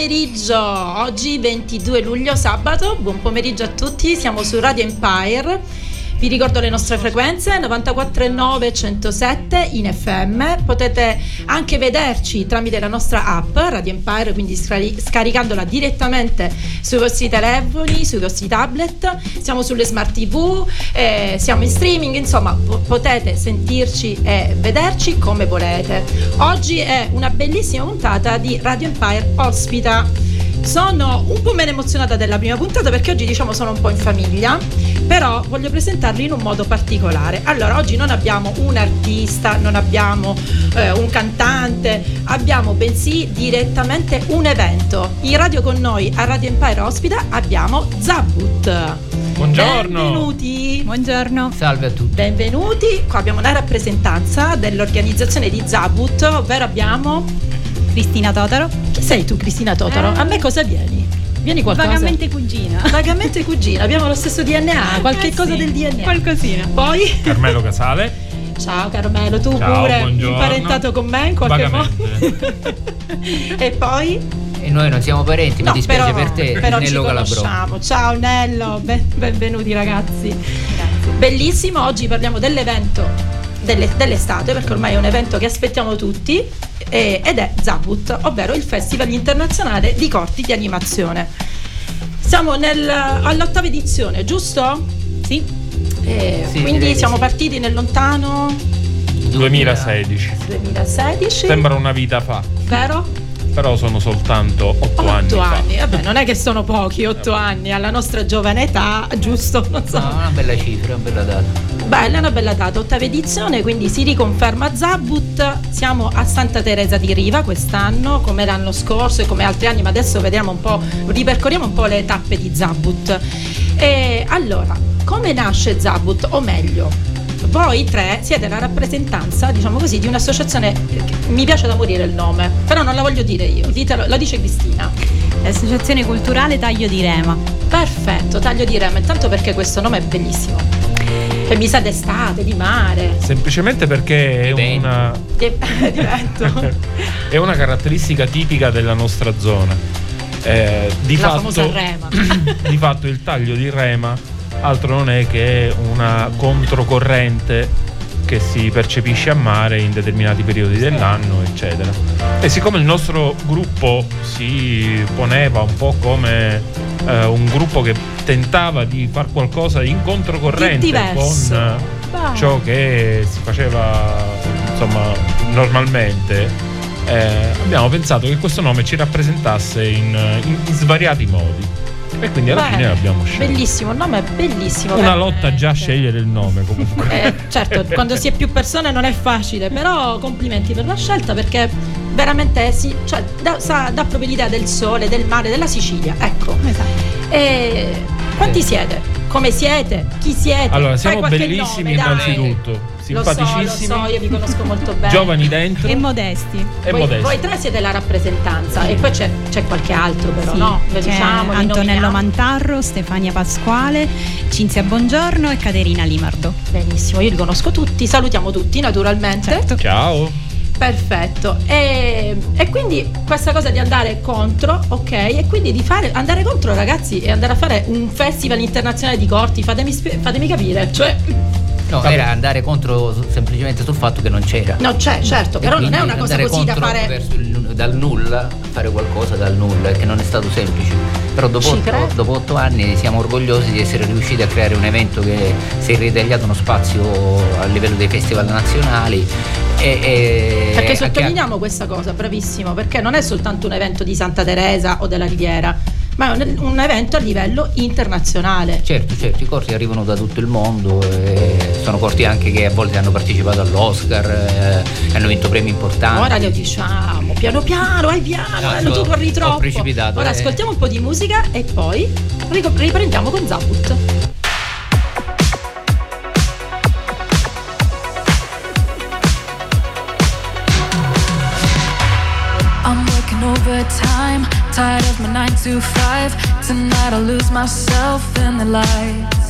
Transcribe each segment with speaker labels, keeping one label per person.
Speaker 1: pomeriggio, oggi 22 luglio sabato, buon pomeriggio a tutti, siamo su Radio Empire vi ricordo le nostre frequenze 94.9 107 in FM. Potete anche vederci tramite la nostra app Radio Empire, quindi scaricandola direttamente sui vostri telefoni, sui vostri tablet. Siamo sulle smart TV, eh, siamo in streaming, insomma, potete sentirci e vederci come volete. Oggi è una bellissima puntata di Radio Empire ospita sono un po' meno emozionata della prima puntata perché oggi diciamo sono un po' in famiglia, però voglio presentarli in un modo particolare. Allora, oggi non abbiamo un artista, non abbiamo eh, un cantante, abbiamo bensì direttamente un evento. In radio con noi a Radio Empire ospita abbiamo Zabut.
Speaker 2: Buongiorno.
Speaker 1: Benvenuti.
Speaker 3: Buongiorno.
Speaker 2: Salve a tutti.
Speaker 1: Benvenuti. Qua abbiamo la rappresentanza dell'organizzazione di Zabut, ovvero abbiamo
Speaker 3: Cristina Totaro.
Speaker 1: Chi sei tu, Cristina Totaro? Eh. A me cosa vieni? Vieni qualcosa?
Speaker 3: Vagamente cugina.
Speaker 1: Vagamente cugina, abbiamo lo stesso DNA, eh, qualche eh cosa del DNA.
Speaker 3: Qualcosina.
Speaker 1: Poi?
Speaker 2: Carmelo Casale.
Speaker 1: Ciao Carmelo, tu
Speaker 2: Ciao,
Speaker 1: pure
Speaker 2: buongiorno.
Speaker 1: imparentato con me in qualche modo. e poi?
Speaker 4: E noi non siamo parenti,
Speaker 1: no,
Speaker 4: mi dispiace
Speaker 1: però,
Speaker 4: per te,
Speaker 1: però
Speaker 4: Nello
Speaker 1: Calabrò. Ciao Nello, ben, benvenuti ragazzi. Grazie. Bellissimo, oggi parliamo dell'evento delle, dell'estate, perché ormai è un evento che aspettiamo tutti eh, ed è Zabut, ovvero il Festival internazionale di corti di animazione. Siamo nel, all'ottava edizione, giusto?
Speaker 3: Sì.
Speaker 1: Eh, sì quindi siamo sì. partiti nel lontano
Speaker 2: 2016.
Speaker 1: 2016.
Speaker 2: Sembra una vita fa.
Speaker 1: Vero?
Speaker 2: Però sono soltanto otto,
Speaker 1: anni.
Speaker 2: Otto
Speaker 1: anni, vabbè, non è che sono pochi, otto anni alla nostra giovane età, giusto? Non so.
Speaker 4: No, una bella cifra, una bella data.
Speaker 1: Bella, una bella data, ottava edizione, quindi si riconferma Zabut. Siamo a Santa Teresa di Riva quest'anno, come l'anno scorso e come altri anni, ma adesso vediamo un po', ripercorriamo un po' le tappe di Zabut. E allora, come nasce Zabut? O meglio, voi tre siete la rappresentanza, diciamo così, di un'associazione mi piace da morire il nome, però non la voglio dire io, ditelo, la dice Cristina.
Speaker 3: L'associazione culturale Taglio di Rema.
Speaker 1: Perfetto, Taglio di Rema, intanto perché questo nome è bellissimo. Che mi sa d'estate, di mare.
Speaker 2: Semplicemente perché è una. è una caratteristica tipica della nostra zona. Eh, di,
Speaker 1: la
Speaker 2: fatto, di fatto il taglio di rema altro non è che una controcorrente che si percepisce a mare in determinati periodi dell'anno, eccetera. E siccome il nostro gruppo si poneva un po' come eh, un gruppo che tentava di fare qualcosa in controcorrente con eh, ciò che si faceva insomma normalmente, eh, abbiamo pensato che questo nome ci rappresentasse in, in, in svariati modi. E quindi alla Beh, fine l'abbiamo scelto.
Speaker 1: Bellissimo, il nome è bellissimo.
Speaker 2: Una lotta già a scegliere il nome comunque.
Speaker 1: Eh, certo, quando si è più persone non è facile, però complimenti per la scelta perché veramente sì, cioè, dà, sa, dà proprio l'idea del sole, del mare, della Sicilia. Ecco. Esatto. E quanti siete? Come siete? Chi siete?
Speaker 2: Allora, siamo bellissimi nome, innanzitutto simpaticissimi.
Speaker 1: Lo so, lo so, io vi conosco molto bene.
Speaker 2: Giovani dentro.
Speaker 3: E modesti.
Speaker 2: E
Speaker 1: voi,
Speaker 2: modesti.
Speaker 1: voi tre siete la rappresentanza e poi c'è, c'è qualche altro però,
Speaker 3: sì,
Speaker 1: no?
Speaker 3: diciamo, Antonello Mantarro, Stefania Pasquale, Cinzia Bongiorno e Caterina Limardo.
Speaker 1: Benissimo, io li conosco tutti, salutiamo tutti naturalmente.
Speaker 2: Certo. Ciao.
Speaker 1: Perfetto, e, e, quindi questa cosa di andare contro, ok, e quindi di fare, andare contro ragazzi e andare a fare un festival internazionale di corti, fatemi, fatemi capire, cioè
Speaker 4: No, era andare contro semplicemente sul fatto che non c'era.
Speaker 1: No, c'è, certo, e però non è una cosa così da fare.
Speaker 4: Il, dal nulla, fare qualcosa dal nulla, che non è stato semplice. Però dopo otto, dopo otto, anni siamo orgogliosi di essere riusciti a creare un evento che si è ritagliato uno spazio a livello dei festival nazionali. E,
Speaker 1: e perché sottolineiamo questa cosa, bravissimo, perché non è soltanto un evento di Santa Teresa o della Riviera ma è un, evento a livello internazionale.
Speaker 4: Certo, certo, i corti arrivano da tutto il mondo, sono corti anche che a volte hanno partecipato all'Oscar, eh, hanno vinto premi importanti.
Speaker 1: Ora lo diciamo, piano piano, vai piano, no, tu corri troppo.
Speaker 4: precipitato.
Speaker 1: Ora eh. ascoltiamo un po' di musica e poi riprendiamo con Zabut.
Speaker 5: I'm working overtime Tired of my 9 to 5. Tonight I'll lose myself in the lights.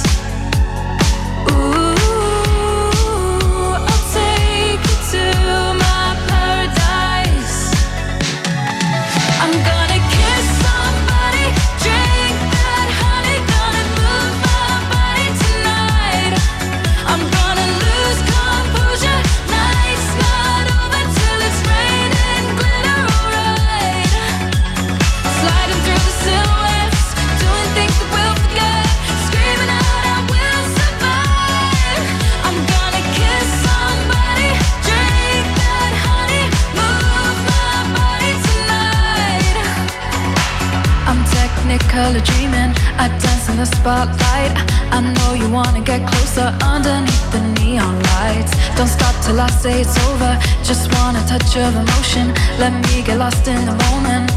Speaker 5: say it's over. Just want a touch of emotion. Let me get lost in the moment.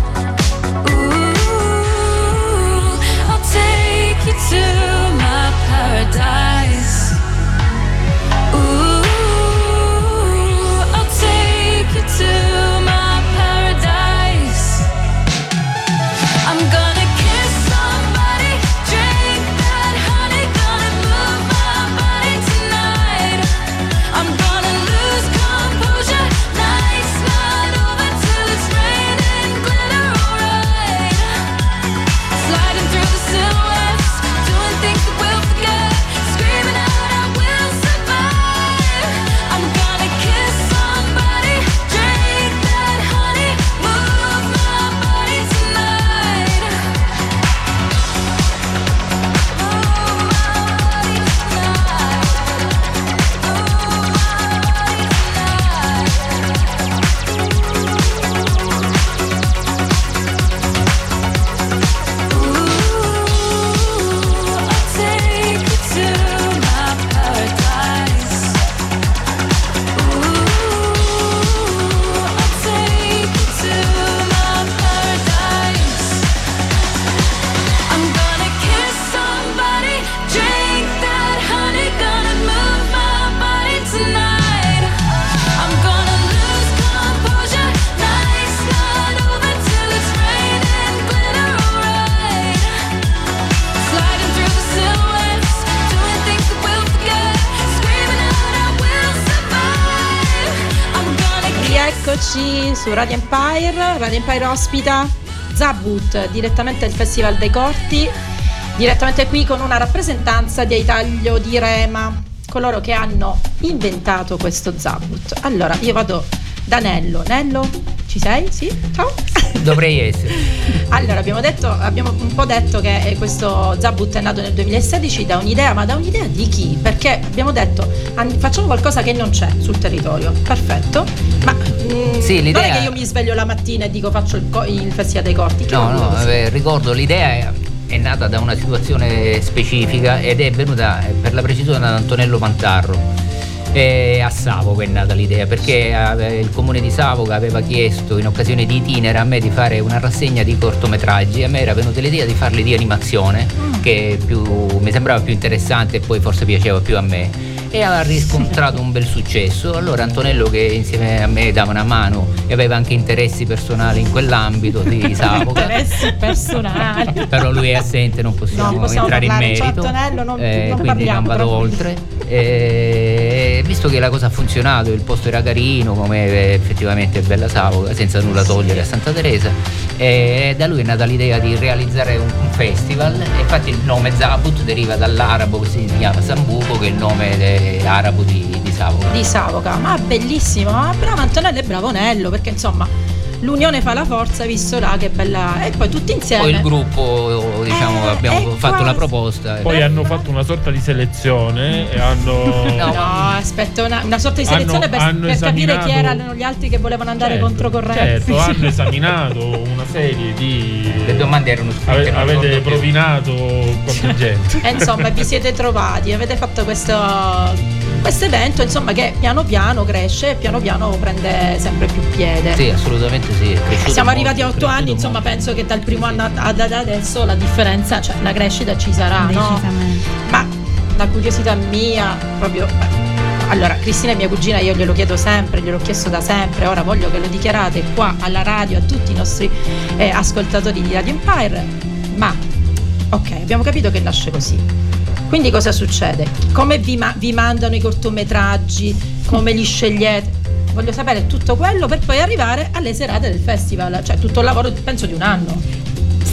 Speaker 5: Ooh, I'll take you to my paradise. Ooh, I'll take you to.
Speaker 1: Su Radio Empire. Radio Empire ospita Zabut direttamente dal Festival dei Corti, direttamente qui con una rappresentanza di Aitaglio di Rema, coloro che hanno inventato questo Zabut. Allora, io vado da Nello. Nello, ci sei? Sì? Ciao.
Speaker 4: Dovrei essere.
Speaker 1: Allora, abbiamo, detto, abbiamo un po' detto che questo Zabut è nato nel 2016 da un'idea, ma da un'idea di chi? Perché abbiamo detto facciamo qualcosa che non c'è sul territorio. Perfetto. Ma mm, sì, l'idea... non è che io mi sveglio la mattina e dico faccio il, co- il Festival dei Corti.
Speaker 4: No, no, eh, ricordo l'idea è, è, nata da una situazione specifica ed è venuta per la precisione da Antonello Pantarro e a Savoca è nata l'idea perché eh, il comune di Savoca aveva chiesto in occasione di itinere a me di fare una rassegna di cortometraggi e a me era venuta l'idea di farli di animazione mm. che più, mi sembrava più interessante e poi forse piaceva più a me e ha riscontrato un bel successo. Allora Antonello che insieme a me dava una mano e aveva anche interessi personali in quell'ambito di Savoca.
Speaker 1: interessi personali.
Speaker 4: Però lui è assente, non possiamo,
Speaker 1: no, possiamo
Speaker 4: entrare in merito.
Speaker 1: Cioè, Antonello non,
Speaker 4: eh,
Speaker 1: non
Speaker 4: quindi non vado oltre. E, visto che la cosa ha funzionato, il posto era carino, come effettivamente è bella Savoca, senza nulla togliere a Santa Teresa, e da lui è nata l'idea di realizzare un, un festival. Infatti il nome Zabut deriva dall'arabo che si chiama Sambuco, che è il nome de, arabo di, di Savoca.
Speaker 1: Di Savoca, ma bellissimo, ma bravo Antonello e bravo Nello, perché insomma l'unione fa la forza, visto là che bella. E poi tutti insieme.
Speaker 4: Poi il gruppo, diciamo, eh, abbiamo fatto quasi... la proposta.
Speaker 2: Poi hanno fatto una sorta di selezione e hanno.
Speaker 1: No, no aspetta, una, una, sorta di selezione hanno, per, hanno per esaminato... capire chi erano gli altri che volevano andare certo, controcorrente.
Speaker 2: Certo, hanno esaminato una serie di.
Speaker 4: Le domande erano
Speaker 2: scritte. Ave, avete provinato qualche gente.
Speaker 1: e insomma, vi siete trovati, avete fatto questo questo evento insomma che piano piano cresce e piano piano prende sempre più piede.
Speaker 4: Sì, assolutamente sì.
Speaker 1: Siamo
Speaker 4: molto,
Speaker 1: arrivati a otto anni, insomma molto. penso che dal primo anno ad adesso la differenza, cioè la crescita ci sarà, no? Ma la curiosità mia, proprio... Allora, Cristina è mia cugina, io glielo chiedo sempre, gliel'ho chiesto da sempre, ora voglio che lo dichiarate qua alla radio a tutti i nostri eh, ascoltatori di Radio Empire ma ok, abbiamo capito che nasce così. Quindi cosa succede? Come vi, ma- vi mandano i cortometraggi? Come li scegliete? Voglio sapere tutto quello per poi arrivare alle serate del festival, cioè tutto il lavoro penso di un anno.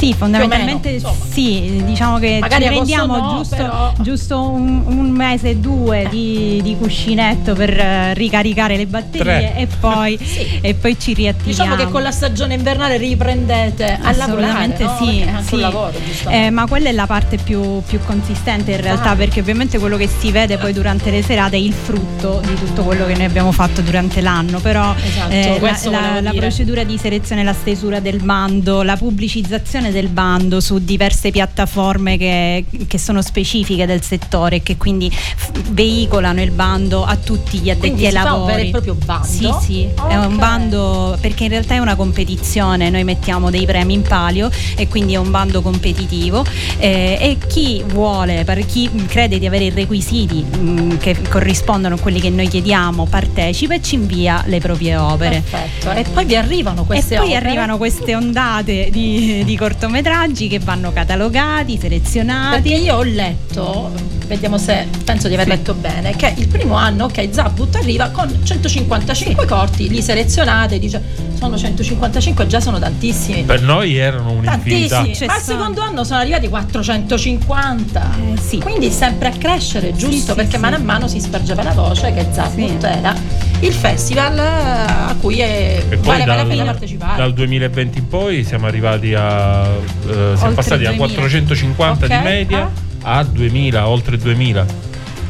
Speaker 3: Sì, fondamentalmente
Speaker 1: meno,
Speaker 3: sì, diciamo che
Speaker 1: Magari
Speaker 3: ci prendiamo
Speaker 1: no,
Speaker 3: giusto,
Speaker 1: però-
Speaker 3: giusto un, un mese e due di, di cuscinetto per eh, ricaricare le batterie e poi,
Speaker 1: Sì.
Speaker 3: e poi ci riattiviamo.
Speaker 1: Diciamo che con la stagione invernale riprendete a lavorare,
Speaker 3: Assolutamente
Speaker 1: no?
Speaker 3: sì, sì.
Speaker 1: un lavoro.
Speaker 3: Eh, ma quella è la parte più, più consistente in realtà
Speaker 1: Ah.
Speaker 3: perché ovviamente quello che si vede poi durante le serate è il frutto di tutto quello che noi abbiamo fatto durante l'anno però
Speaker 1: Esatto,
Speaker 3: eh, la, la- la procedura di selezione la stesura del bando la pubblicizzazione del bando su diverse piattaforme che, che sono specifiche del settore e che quindi f- veicolano il bando a tutti gli addetti
Speaker 1: Quindi
Speaker 3: ai
Speaker 1: si fa un
Speaker 3: lavori
Speaker 1: vero e proprio bando?
Speaker 3: sì sì è
Speaker 1: Ok.
Speaker 3: un bando perché in realtà è una competizione, noi mettiamo dei premi in palio e quindi è un bando competitivo eh, e chi vuole, per chi crede di avere i requisiti mh, che corrispondono a quelli che noi chiediamo partecipa e ci invia le proprie opere.
Speaker 1: Perfetto. E poi vi arrivano queste
Speaker 3: e poi
Speaker 1: opere?
Speaker 3: arrivano queste ondate di, di cortometraggi che vanno catalogati, selezionati.
Speaker 1: Perché io ho letto, vediamo se penso di aver letto bene, che il primo anno, ok, Zabut arriva con 155 corti, li selezionate, dice sono 155, già sono tantissimi.
Speaker 2: Per noi erano un'infinità.
Speaker 1: Tantissimi, ma al
Speaker 3: stato.
Speaker 1: secondo anno sono arrivati 450.
Speaker 3: Eh, sì.
Speaker 1: Quindi sempre a crescere, giusto?
Speaker 3: sì,
Speaker 1: Perché
Speaker 3: sì.
Speaker 1: mano a mano si spargeva la voce che Zabut
Speaker 3: Sì.
Speaker 1: era il festival eh, a cui è,
Speaker 2: E
Speaker 1: vale la
Speaker 2: dal,
Speaker 1: pena partecipare.
Speaker 2: dal 2020 in poi siamo arrivati a eh, siamo
Speaker 3: Oltre
Speaker 2: passati a
Speaker 3: 2000.
Speaker 2: 450
Speaker 1: Ok,
Speaker 2: di media a 2000, oltre 2000.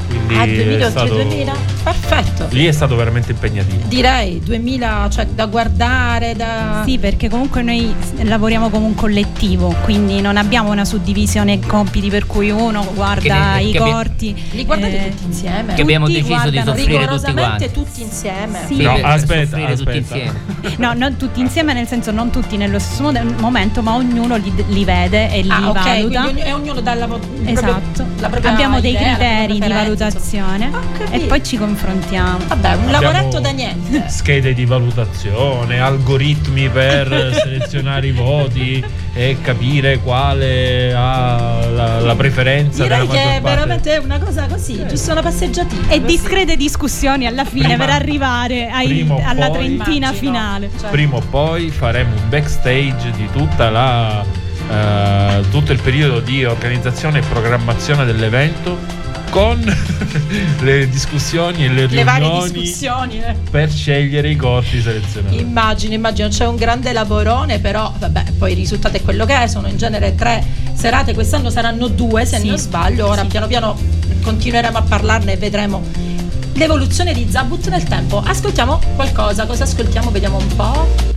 Speaker 2: Quindi
Speaker 1: a 2000
Speaker 2: è
Speaker 1: oltre
Speaker 2: stato,
Speaker 1: 2000? Perfetto.
Speaker 2: lì è stato veramente impegnativo.
Speaker 1: Direi 2000, cioè da guardare, da...
Speaker 3: Sì, perché comunque noi lavoriamo come un collettivo, quindi non abbiamo una suddivisione in compiti per cui uno guarda
Speaker 4: Che ne-
Speaker 3: i
Speaker 4: che abbi-
Speaker 3: corti.
Speaker 1: Li guardate
Speaker 3: eh,
Speaker 1: tutti insieme?
Speaker 4: Che abbiamo
Speaker 3: Tutti
Speaker 4: deciso di soffrire tutti
Speaker 1: rigorosamente
Speaker 4: quanti.
Speaker 1: tutti insieme.
Speaker 3: Sì.
Speaker 2: No,
Speaker 4: per
Speaker 2: aspetta,
Speaker 4: soffrire tutti
Speaker 2: aspetta.
Speaker 4: insieme.
Speaker 3: No, non tutti insieme, nel senso non tutti nello stesso momento, ma ognuno li, li vede e li
Speaker 1: Ah, ok,
Speaker 3: valuta.
Speaker 1: ogni- e ognuno dà la, vo- proprio-
Speaker 3: Esatto.
Speaker 1: la propria
Speaker 3: Abbiamo dei
Speaker 1: idea, propria
Speaker 3: criteri di valutazione e poi ci confrontiamo.
Speaker 1: Vabbè, un
Speaker 2: Abbiamo
Speaker 1: lavoretto da niente.
Speaker 2: Schede di valutazione, algoritmi per selezionare i voti e capire quale ha la, la preferenza
Speaker 1: Direi
Speaker 2: della
Speaker 1: che è
Speaker 2: parte.
Speaker 1: veramente una cosa così, giusto una passeggiatina.
Speaker 3: E discrete discussioni alla fine
Speaker 2: Prima-
Speaker 3: per arrivare ai- alla
Speaker 2: poi-
Speaker 3: trentina
Speaker 1: Immagino.
Speaker 3: finale.
Speaker 1: Cioè,
Speaker 2: Prima o poi faremo un backstage di tutta la eh, tutto il periodo di organizzazione e programmazione dell'evento con le discussioni e le
Speaker 1: le varie discussioni. eh.
Speaker 2: per scegliere i corti selezionati.
Speaker 1: Immagino, immagino, c'è un grande lavorone, però vabbè, poi il risultato è quello che è, sono in genere tre serate, quest'anno saranno due se
Speaker 3: Sì.
Speaker 1: non sbaglio, ora
Speaker 3: Sì.
Speaker 1: piano piano continueremo a parlarne e vedremo l'evoluzione di Zabut nel tempo. Ascoltiamo qualcosa, cosa ascoltiamo? Vediamo un po'.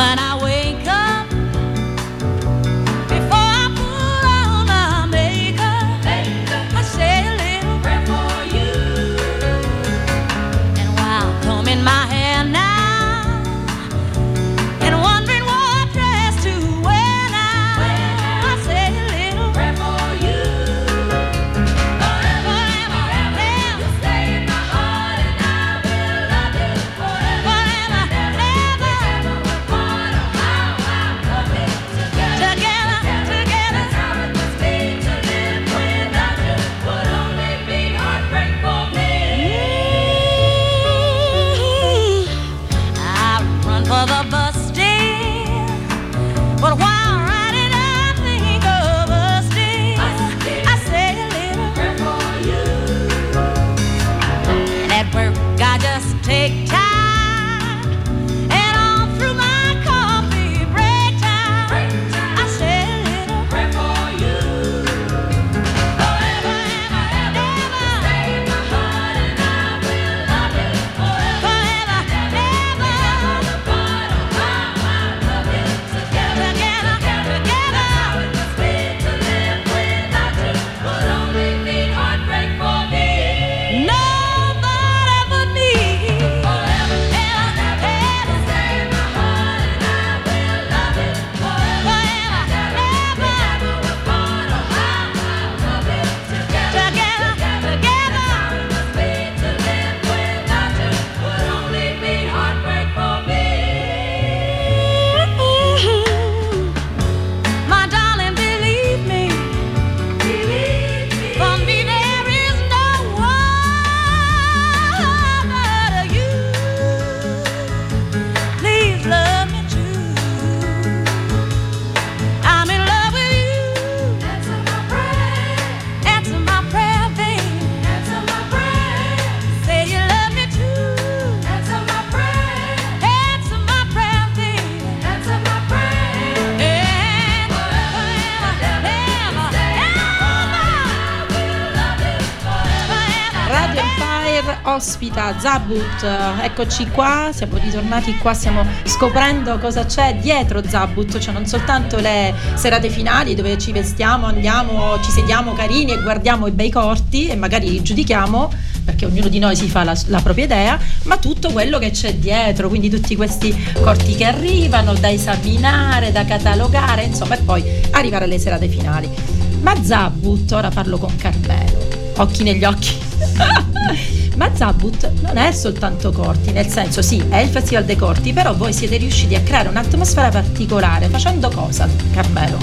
Speaker 6: The moment I
Speaker 1: ospita Zabut, eccoci qua, siamo ritornati qua, stiamo scoprendo cosa c'è dietro Zabut, cioè non soltanto le serate finali dove ci vestiamo, andiamo, ci sediamo carini e guardiamo i bei corti e magari li giudichiamo perché ognuno di noi si fa la, la propria idea, ma tutto quello che c'è dietro, quindi tutti questi corti che arrivano da esaminare, da catalogare, insomma, e poi arrivare alle serate finali. Ma Zabut, ora parlo con Carmelo, occhi negli occhi. Ma Zabut non è soltanto corti, nel senso sì, è il Festival dei Corti, però voi siete riusciti a creare un'atmosfera particolare, facendo cosa, Carmelo?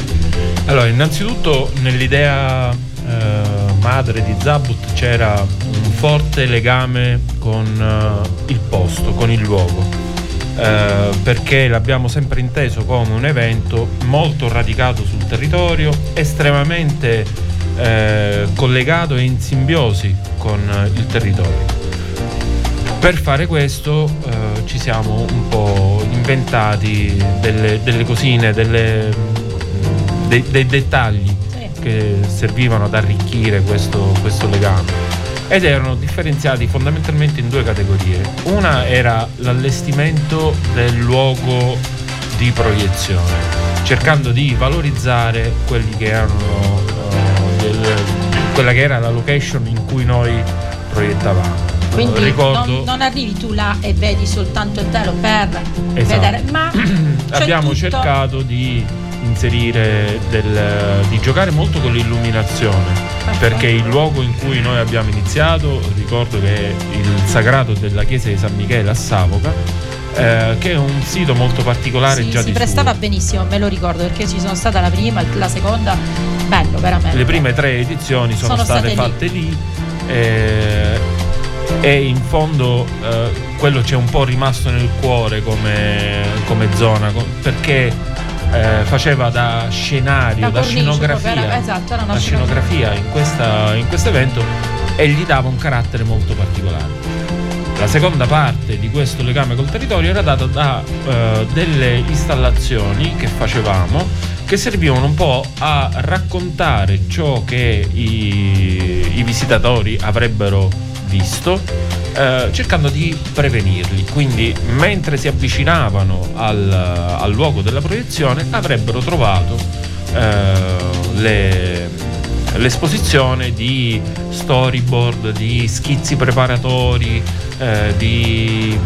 Speaker 2: Allora, innanzitutto nell'idea eh, madre di Zabut c'era un forte legame con eh, il posto, con il luogo. Eh, perché l'abbiamo sempre inteso come un evento molto radicato sul territorio, estremamente eh, collegato e in simbiosi con il territorio. Per fare questo eh, ci siamo un po' inventati delle, delle cosine, delle, dei, dei dettagli che servivano ad arricchire questo, questo legame ed erano differenziati fondamentalmente in due categorie. Una era l'allestimento del luogo di proiezione, cercando di valorizzare quelli che erano quella che era la location in cui noi proiettavamo.
Speaker 1: Quindi Ricordo... non, non, arrivi tu là e vedi soltanto il telo per esatto. vedere, ma
Speaker 2: abbiamo
Speaker 1: tutto...
Speaker 2: cercato di inserire del, di giocare molto con l'illuminazione perché il luogo in cui noi abbiamo iniziato ricordo che è il sagrato della chiesa di San Michele a Savoca eh, che è un sito molto particolare
Speaker 1: sì,
Speaker 2: già
Speaker 1: si
Speaker 2: di
Speaker 1: prestava
Speaker 2: suo.
Speaker 1: benissimo me lo ricordo perché ci sono stata la prima la seconda bello veramente.
Speaker 2: Le prime tre edizioni sono, sono state, state, fatte lì, lì eh, e in fondo eh, quello c'è un po' rimasto nel cuore come, come zona perché eh, faceva da scenario, da, da scenografia,
Speaker 1: era, esatto, da
Speaker 2: scenografia. in, questo evento e gli dava un carattere molto particolare. La seconda parte di questo legame col territorio era data da uh, delle installazioni che facevamo che servivano un po' a raccontare ciò che i, i visitatori avrebbero visto eh, cercando di prevenirli. Quindi mentre si avvicinavano al, al luogo della proiezione avrebbero trovato eh, le, l'esposizione di storyboard, di schizzi preparatori, eh, di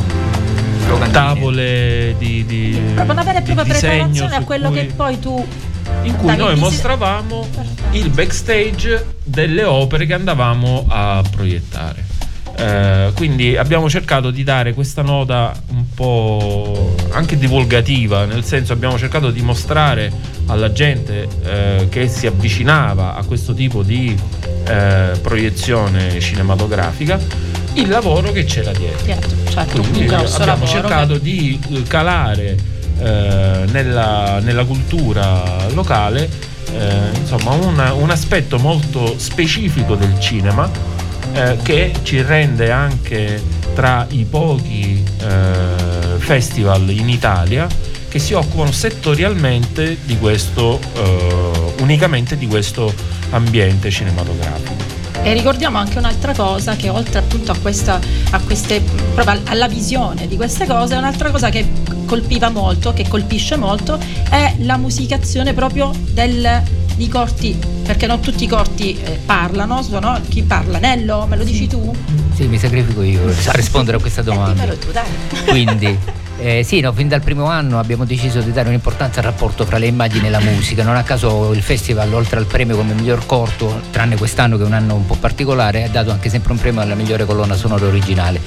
Speaker 2: tavole di, di
Speaker 1: proprio una vera e propria preparazione a quello
Speaker 2: cui,
Speaker 1: che poi tu
Speaker 2: in cui noi mostravamo il backstage delle opere che andavamo a proiettare. Eh, quindi abbiamo cercato di dare questa nota un po' anche divulgativa, nel senso abbiamo cercato di mostrare alla gente eh, che si avvicinava a questo tipo di eh, proiezione cinematografica il lavoro che c'era dietro.
Speaker 1: Certo, certo
Speaker 2: quindi abbiamo cercato che... di eh, calare eh, nella, nella, cultura locale insomma un, un aspetto molto specifico del cinema eh, che ci rende anche tra i pochi eh, festival in Italia che si occupano settorialmente di questo, eh, unicamente di questo ambiente cinematografico.
Speaker 1: E ricordiamo anche un'altra cosa che oltre appunto a questa, a queste, proprio alla visione di queste cose, un'altra cosa che colpiva molto, che colpisce molto, è la musicazione proprio del, di corti, perché non tutti i corti eh, parlano, sono chi parla? Nello, me lo dici tu?
Speaker 4: Sì, mi sacrifico io a rispondere a questa domanda.
Speaker 1: Eh, tu, dai.
Speaker 4: Quindi Eh, sì, no, fin dal primo anno abbiamo deciso di dare un'importanza al rapporto fra le immagini e la musica. Non a caso il festival, oltre al premio come miglior corto, tranne quest'anno che è un anno un po' particolare, ha dato anche sempre un premio alla migliore colonna sonora originale.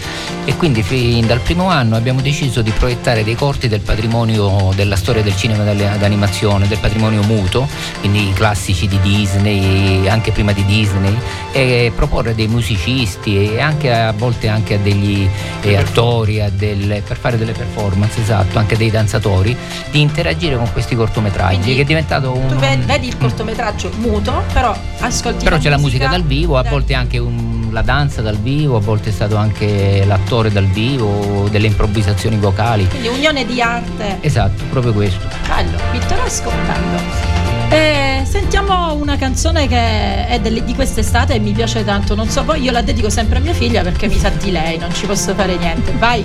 Speaker 4: E quindi fin dal primo anno abbiamo deciso di proiettare dei corti del patrimonio della storia del cinema d'animazione, del patrimonio muto, quindi i classici di Disney, anche prima di Disney, e proporre dei musicisti e anche a volte anche a degli eh, attori, a delle, per fare delle performance performance, esatto, anche dei danzatori, di interagire con questi cortometraggi, Quindi, che è diventato un...
Speaker 1: Tu vedi il cortometraggio muto, però ascolti
Speaker 4: Però
Speaker 1: la
Speaker 4: c'è la musica dal vivo, a
Speaker 1: del...
Speaker 4: volte anche un, la danza dal vivo, a volte è stato anche l'attore dal vivo, delle improvvisazioni vocali.
Speaker 1: Quindi unione di arte.
Speaker 4: Esatto, proprio questo.
Speaker 1: Bello, pittoresco, bello. Eh, sentiamo Sentiamo una canzone che è delle- di quest'estate e mi piace tanto. Non so voi, io la dedico sempre a mia figlia perché mi sa di lei, non ci posso fare niente. Vai.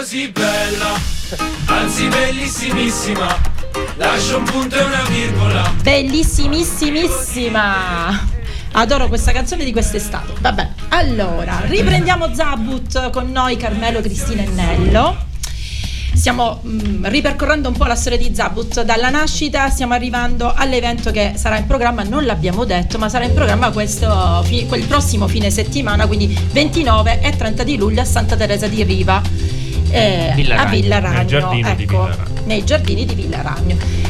Speaker 7: Così bella, anzi bellissimissima. Lascio un punto e una virgola.
Speaker 1: Bellissimissimissima. Adoro questa canzone di quest'estate. Vabbè, allora, riprendiamo Zabut con noi Carmelo, Cristina e Nello. Stiamo mm, ripercorrendo un po' la storia di Zabut dalla nascita, stiamo arrivando all'evento che sarà in programma, non l'abbiamo detto, ma sarà in programma questo, quel prossimo fine settimana, quindi 29 e 30 di luglio a Santa Teresa di Riva. Eh,
Speaker 2: Villa
Speaker 1: a Villa
Speaker 2: nel
Speaker 1: Ragno,
Speaker 2: di
Speaker 1: ecco,
Speaker 2: Villa Ragno.
Speaker 1: nei giardini di Villa Ragno.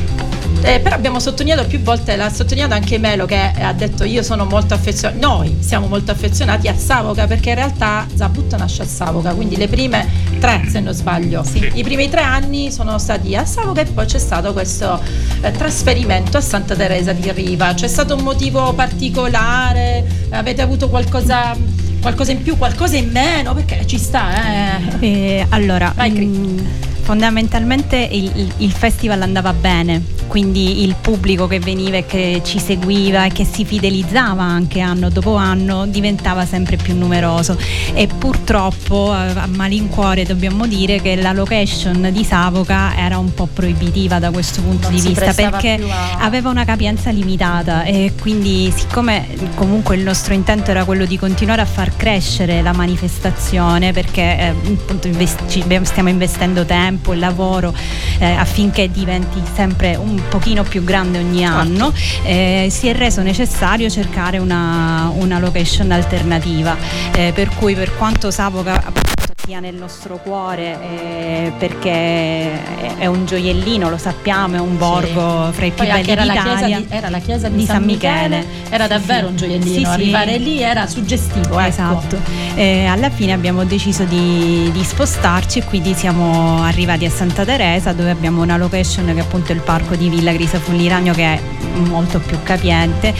Speaker 1: Eh, però abbiamo sottolineato più volte, l'ha sottolineato anche Melo che ha detto io sono molto affezionato, noi siamo molto affezionati a Savoca perché in realtà Zabut nasce a Savoca, quindi le prime tre se non sbaglio,
Speaker 2: Sì.
Speaker 1: i primi tre anni sono stati a Savoca e poi c'è stato questo eh, trasferimento a Santa Teresa di Riva, c'è stato un motivo particolare, avete avuto qualcosa, qualcosa in più, qualcosa in meno, perché ci sta, eh.
Speaker 3: Eh, allora,
Speaker 1: Vai, Cri.
Speaker 3: mm, fondamentalmente il, il- il festival andava bene, quindi il pubblico che veniva e che ci seguiva e che si fidelizzava anche anno dopo anno diventava sempre più numeroso. E purtroppo eh, a malincuore dobbiamo dire che la location di Savoca era un po' proibitiva da questo punto
Speaker 1: Non
Speaker 3: di vista perché
Speaker 1: a-
Speaker 3: aveva una capienza limitata e quindi siccome comunque il nostro intento era quello di continuare a far crescere la manifestazione perché eh, appunto invest- ci- stiamo investendo tempo e lavoro eh, affinché diventi sempre un pochino più grande ogni anno eh, si è reso necessario cercare una, una location alternativa. Eh, per cui per quanto Savoca sia nel nostro cuore eh, perché è- un gioiellino, lo sappiamo, è un borgo fra i più
Speaker 1: Poi
Speaker 3: belli
Speaker 1: era la, chiesa
Speaker 3: d'Italia.
Speaker 1: di, era la chiesa di,
Speaker 3: Di
Speaker 1: San,
Speaker 3: San
Speaker 1: Michele,
Speaker 3: Michele.
Speaker 1: era
Speaker 3: Sì,
Speaker 1: davvero
Speaker 3: sì.
Speaker 1: un gioiellino,
Speaker 3: Sì, sì.
Speaker 1: arrivare lì era suggestivo. ecco.
Speaker 3: Esatto. Eh, alla fine abbiamo deciso di, di spostarci e quindi siamo arrivati a Santa Teresa dove abbiamo una location che è appunto il parco di Villa Grisa Fulliragno che è molto più capiente.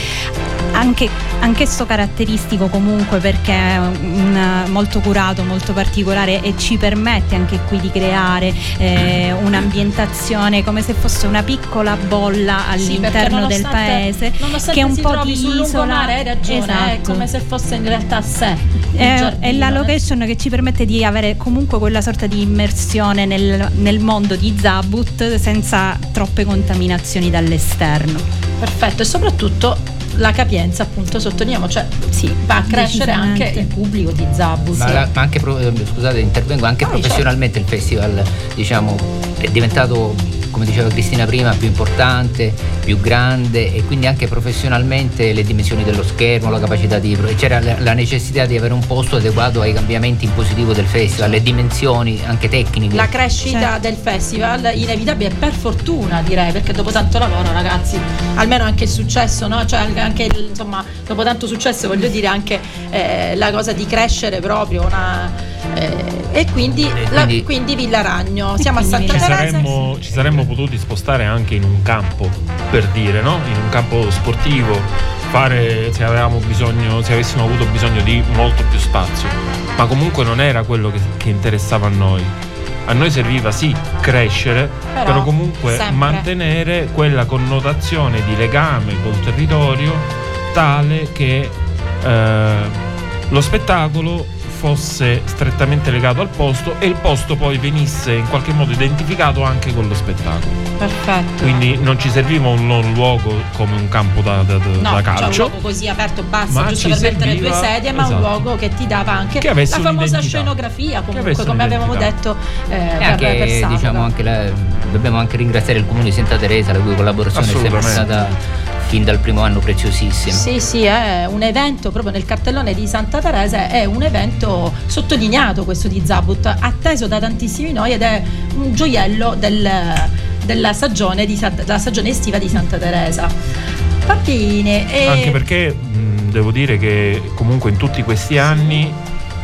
Speaker 3: Anche, anch'esso caratteristico comunque perché è un- molto curato, molto particolare e ci permette anche qui di creare eh, un'ambientazione come se fosse una piccola bolla
Speaker 1: Sì,
Speaker 3: all'interno del
Speaker 1: nonostante-
Speaker 3: paese che è un po'
Speaker 1: trovi
Speaker 3: di isola
Speaker 1: hai ragione, è
Speaker 3: Esatto.
Speaker 1: come se fosse in realtà sé.
Speaker 3: È,
Speaker 1: giardino,
Speaker 3: è la
Speaker 1: eh.
Speaker 3: location che ci permette di avere comunque quella sorta di immersione nel, nel mondo di Zabut senza troppe contaminazioni dall'esterno.
Speaker 1: Perfetto, e soprattutto la capienza appunto sottolineiamo, cioè sì, va a crescere anche il pubblico di Zabut.
Speaker 4: Ma, la- ma anche, pro- eh, scusate, intervengo, anche
Speaker 1: Vai,
Speaker 4: professionalmente il festival diciamo, è diventato, come diceva Cristina prima, più importante, più grande e quindi anche professionalmente le dimensioni dello schermo, la capacità di... c'era la, necessità di avere un posto adeguato ai cambiamenti in positivo del festival, le dimensioni anche tecniche.
Speaker 1: La crescita
Speaker 3: Certo.
Speaker 1: del festival inevitabile per fortuna direi perché dopo tanto lavoro ragazzi almeno anche il successo no? cioè anche- insomma dopo tanto successo voglio dire anche eh, la cosa di crescere proprio una, eh, e quindi,
Speaker 4: E
Speaker 1: la-
Speaker 4: quindi-
Speaker 1: quindi Villaragno siamo a
Speaker 3: quindi
Speaker 1: Santa
Speaker 2: Ci
Speaker 1: Teresa
Speaker 2: saremmo, ci saremmo potuti spostare anche in un campo, per dire, no? In un campo sportivo, fare se avevamo bisogno, se avessimo avuto bisogno di molto più spazio. Ma comunque non era quello che, che interessava a noi. A noi serviva sì crescere,
Speaker 1: Però,
Speaker 2: però, comunque
Speaker 1: sempre.
Speaker 2: mantenere quella connotazione di legame col territorio tale che eh, lo spettacolo fosse strettamente legato al posto e il posto poi venisse in qualche modo identificato anche con lo spettacolo.
Speaker 1: perfetto
Speaker 2: Quindi non ci serviva un, un luogo come un campo da, da-
Speaker 1: No,
Speaker 2: da
Speaker 1: cioè un
Speaker 2: calcio.
Speaker 1: luogo così aperto
Speaker 2: Ma
Speaker 1: giusto per mettere
Speaker 2: serviva-
Speaker 1: due sedie, ma un
Speaker 2: esatto.
Speaker 1: luogo che ti dava anche la famosa
Speaker 2: un'identità.
Speaker 1: scenografia,
Speaker 2: Che
Speaker 1: comunque, come avevamo detto eh,
Speaker 4: E
Speaker 1: per,
Speaker 4: anche,
Speaker 1: per sabato.
Speaker 4: diciamo, anche la- dobbiamo anche ringraziare il comune di Santa Teresa, la cui collaborazione è sempre stata fin dal primo anno preziosissima.
Speaker 1: Sì, sì, è un evento proprio nel cartellone di Santa Teresa, è un evento sottolineato questo di Zabut, atteso da tantissimi noi ed è un gioiello del- della, stagione di della stagione estiva di Santa Teresa. Va bene. e-
Speaker 2: Anche perché mh, devo dire che comunque in tutti questi anni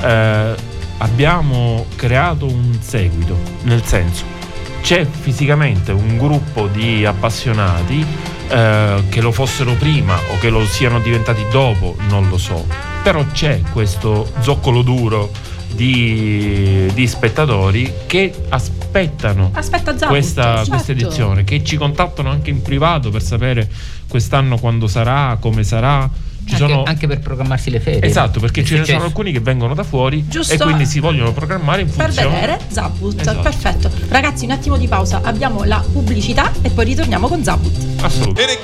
Speaker 2: eh, abbiamo creato un seguito, nel senso c'è fisicamente un gruppo di appassionati eh, che lo fossero prima o che lo siano diventati dopo, non lo so, però c'è questo zoccolo duro di, di spettatori che aspettano
Speaker 1: Aspetta Zabut,
Speaker 2: questa,
Speaker 1: certo.
Speaker 2: questa edizione, che ci contattano anche in privato per sapere quest'anno quando sarà, come sarà. Ci
Speaker 4: Anche,
Speaker 2: sono...
Speaker 4: anche per programmarsi le ferie.
Speaker 2: Esatto, perché ce ne sono alcuni che vengono da fuori
Speaker 1: Giusto.
Speaker 2: e quindi si vogliono programmare in
Speaker 1: Per
Speaker 2: funzione.
Speaker 1: vedere Zabut,
Speaker 2: Esatto.
Speaker 1: perfetto. Ragazzi, un attimo di pausa, abbiamo la pubblicità e poi ritorniamo con Zabut.
Speaker 2: Assolutamente.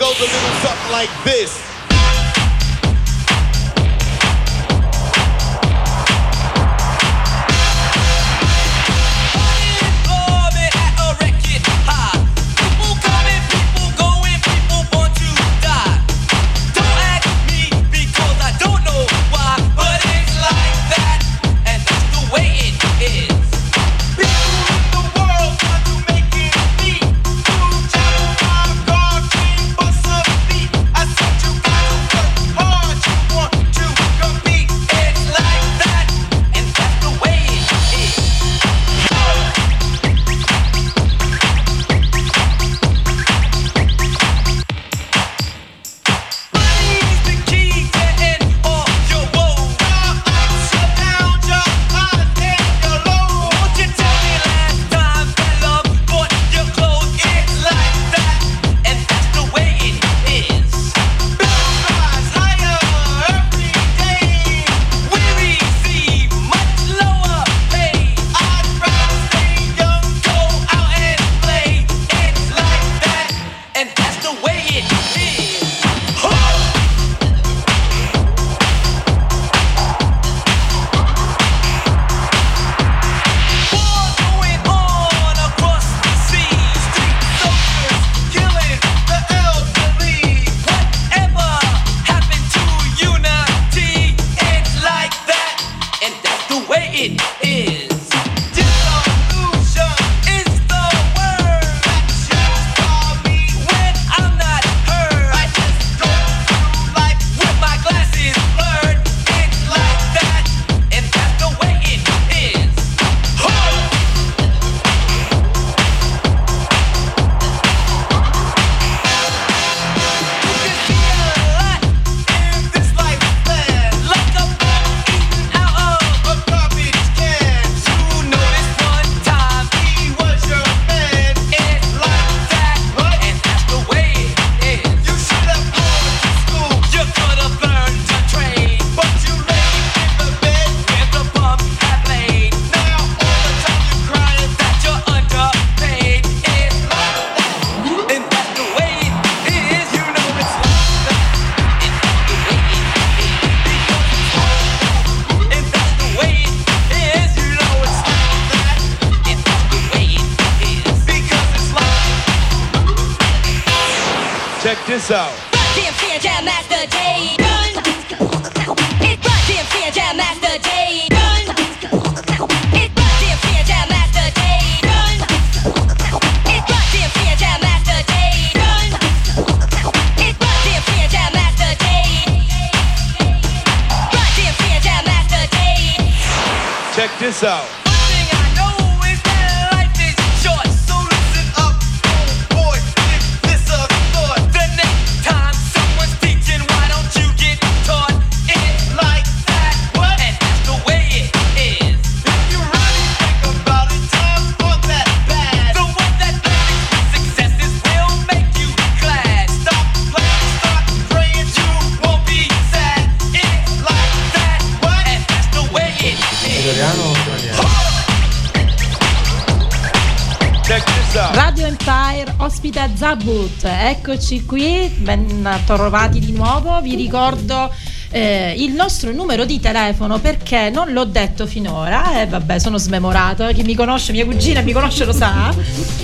Speaker 1: Eccoci qui, ben trovati di nuovo, vi ricordo eh, il nostro numero di telefono perché non l'ho detto finora e vabbè sono smemorata, chi mi conosce, mia cugina mi conosce lo sa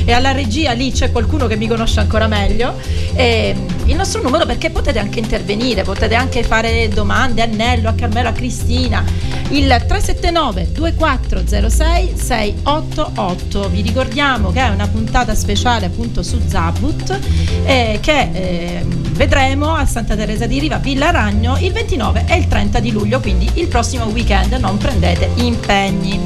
Speaker 1: e alla regia lì c'è qualcuno che mi conosce ancora meglio. E il nostro numero perché potete anche intervenire, potete anche fare domande a Nello, a Carmelo, a Cristina il 379 2406 688 vi ricordiamo che è una puntata speciale appunto su Zabut eh, che eh, vedremo a Santa Teresa di Riva Villa Ragno il 29 e il 30 di luglio quindi il prossimo weekend non prendete impegni.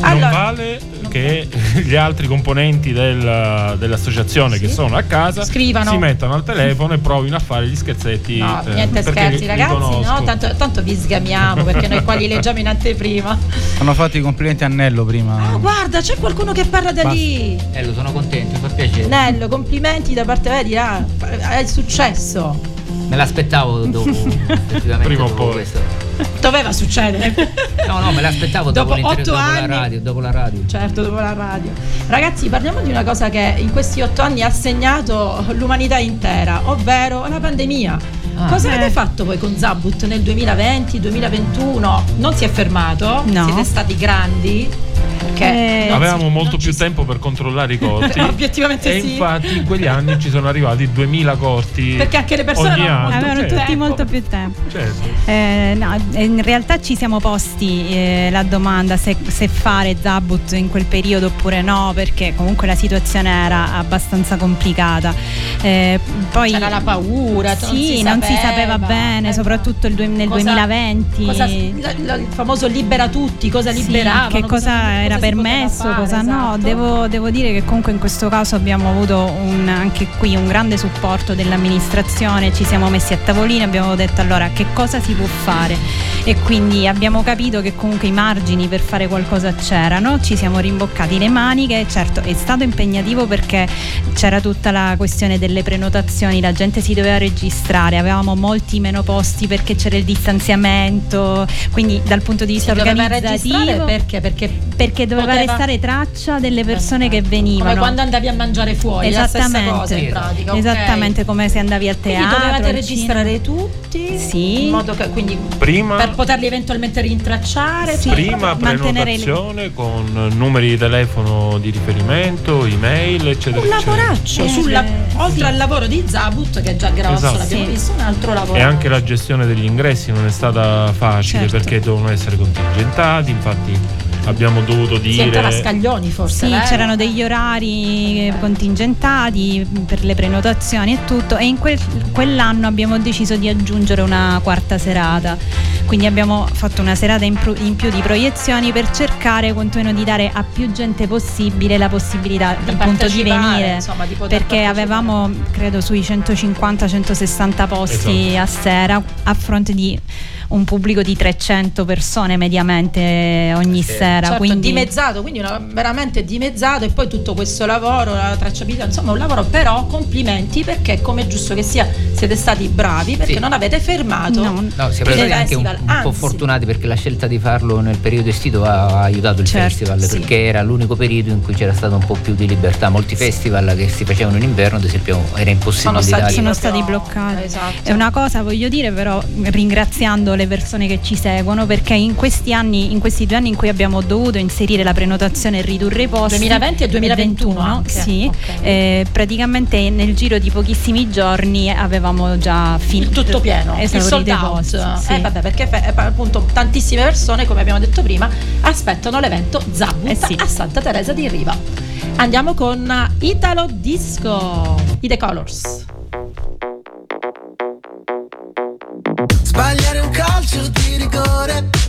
Speaker 2: Non vale che gli altri componenti del- dell'associazione che sono a casa
Speaker 1: Scrivano.
Speaker 2: si mettano al telefono e provino a fare gli scherzetti.
Speaker 1: No,
Speaker 2: eh,
Speaker 1: niente scherzi
Speaker 2: li-
Speaker 1: ragazzi, no? tanto, tanto vi sgamiamo perché noi qua li leggiamo in anteprima.
Speaker 8: Hanno fatto i complimenti a Nello prima.
Speaker 1: Ah, guarda, c'è qualcuno che parla da
Speaker 8: Basta.
Speaker 1: lì.
Speaker 4: Nello, sono contento, mi fa piacere.
Speaker 1: Nello, complimenti da parte vedi, ah, è successo.
Speaker 4: Me l'aspettavo dopo,
Speaker 2: Prima o poi.
Speaker 4: questo.
Speaker 1: Doveva succedere.
Speaker 4: No, no, me l'aspettavo dopo,
Speaker 1: Dopo
Speaker 4: dopo la
Speaker 1: anni.
Speaker 4: radio, dopo la radio.
Speaker 1: Certo, dopo la radio. Ragazzi, parliamo di una cosa che in questi otto anni ha segnato l'umanità intera, ovvero la pandemia.
Speaker 4: Ah.
Speaker 1: Cosa
Speaker 3: Eh.
Speaker 1: avete fatto voi con Zabut nel 2020, 2021? Non si è fermato?
Speaker 3: No.
Speaker 1: Siete stati grandi? Perché
Speaker 3: Eh,
Speaker 1: non
Speaker 2: Avevamo molto
Speaker 1: non
Speaker 2: più tempo per controllare i corti.
Speaker 1: Obiettivamente
Speaker 2: e
Speaker 1: sì.
Speaker 2: infatti in quegli anni ci sono arrivati 2000 corti.
Speaker 1: Perché anche le persone avevano più
Speaker 3: tutti
Speaker 1: tempo.
Speaker 3: molto più tempo.
Speaker 2: Certo.
Speaker 3: Eh, no, eh, in realtà ci siamo posti eh, la domanda se, se fare Zabut in quel periodo oppure no, perché comunque la situazione era abbastanza complicata. Eh, poi
Speaker 1: C'era la paura, non
Speaker 3: sì,
Speaker 1: si
Speaker 3: non si
Speaker 1: sapeva,
Speaker 3: sapeva bene, soprattutto il nel
Speaker 1: cosa-
Speaker 3: 2020.
Speaker 1: cosa- il famoso libera tutti, cosa
Speaker 3: Sì,
Speaker 1: liberavano?
Speaker 3: che cosa, era
Speaker 1: si
Speaker 3: permesso,
Speaker 1: fare,
Speaker 3: cosa no.
Speaker 1: esatto.
Speaker 3: Devo, devo dire che comunque in questo caso abbiamo avuto un- anche qui un grande supporto dell'amministrazione, ci siamo messi a tavolino e abbiamo detto allora che cosa si può fare e quindi abbiamo capito che comunque i margini per fare qualcosa c'erano, ci siamo rimboccati le maniche, certo è stato impegnativo perché c'era tutta la questione delle prenotazioni, la gente si doveva registrare, avevamo molti meno posti perché c'era il distanziamento, quindi dal punto di
Speaker 1: Si
Speaker 3: vista
Speaker 1: registrare
Speaker 3: organizzativo
Speaker 1: perché? Perché
Speaker 3: perché doveva
Speaker 1: poteva-
Speaker 3: restare traccia delle persone che
Speaker 1: come
Speaker 3: venivano.
Speaker 1: quando andavi a mangiare fuori, la stessa
Speaker 3: Esattamente.
Speaker 1: cosa in pratica.
Speaker 3: Esattamente come se andavi al
Speaker 1: Quindi
Speaker 3: teatro.
Speaker 1: dovevate
Speaker 3: al
Speaker 1: registrare tutti
Speaker 3: Sì.
Speaker 1: in modo che quindi
Speaker 2: Prima,
Speaker 1: per poterli eventualmente rintracciare.
Speaker 3: Sì.
Speaker 2: prima
Speaker 3: mantenere le-
Speaker 2: prenotazione con numeri di telefono di riferimento, email, eccetera.
Speaker 1: un
Speaker 2: eccetera.
Speaker 1: lavoraccio
Speaker 3: Eh,
Speaker 1: sulla-
Speaker 3: sì.
Speaker 1: oltre al lavoro di Zabut che è già grosso,
Speaker 2: Esatto.
Speaker 1: l'abbiamo
Speaker 3: Sì.
Speaker 1: visto, un altro lavoro.
Speaker 2: E anche la gestione degli ingressi non è stata facile
Speaker 3: Certo.
Speaker 2: perché dovevano essere contingentati, infatti abbiamo dovuto dire
Speaker 1: scaglioni forse.
Speaker 3: Sì,
Speaker 1: vero?
Speaker 3: c'erano degli orari eh, contingentati per le prenotazioni e tutto e in quel- quell'anno abbiamo deciso di aggiungere una quarta serata. Quindi abbiamo fatto una serata in, pro- in più di proiezioni per cercare quantomeno di dare a più gente possibile la possibilità
Speaker 1: Di
Speaker 3: appunto di venire.
Speaker 1: insomma, di
Speaker 3: perché avevamo credo sui 150-160 posti
Speaker 2: Esatto.
Speaker 3: a sera a fronte di un pubblico di 300 persone mediamente ogni sera.
Speaker 1: Certo,
Speaker 3: quindi
Speaker 1: dimezzato, quindi una- veramente dimezzato e poi tutto questo lavoro, la tracciabilità, insomma un lavoro però complimenti perché come è giusto che sia siete stati bravi perché
Speaker 4: Sì.
Speaker 1: non avete fermato
Speaker 3: No.
Speaker 4: No, siamo stati anche un, un po' fortunati perché la scelta di farlo nel periodo estivo ha, ha aiutato il
Speaker 3: Certo,
Speaker 4: festival
Speaker 1: sì.
Speaker 4: perché era l'unico periodo in cui c'era stato un po' più di libertà. Molti festival che si facevano in inverno, ad esempio, era
Speaker 1: sono
Speaker 4: impossibilitati.
Speaker 1: stati,
Speaker 3: sono stati bloccati.
Speaker 1: Esatto.
Speaker 3: È una cosa, voglio dire, però, ringraziando le persone che ci seguono perché in questi anni, in questi due anni in cui abbiamo dovuto inserire la prenotazione e ridurre i posti
Speaker 1: 2020 e 2021 anche.
Speaker 3: sì,
Speaker 1: Ok.
Speaker 3: eh, praticamente nel giro di pochissimi giorni avevamo già finito
Speaker 1: tutto pieno, il sold
Speaker 3: esaurito i
Speaker 1: out.
Speaker 3: posti. sì.
Speaker 1: Eh, vabbè, perché fe- eh, appunto tantissime persone, come abbiamo detto prima, aspettano l'evento Zabut
Speaker 3: Eh sì.
Speaker 1: a Santa Teresa di Riva. Andiamo con Italo Disco, i The Colors.
Speaker 9: Sbagliare un calcio di rigore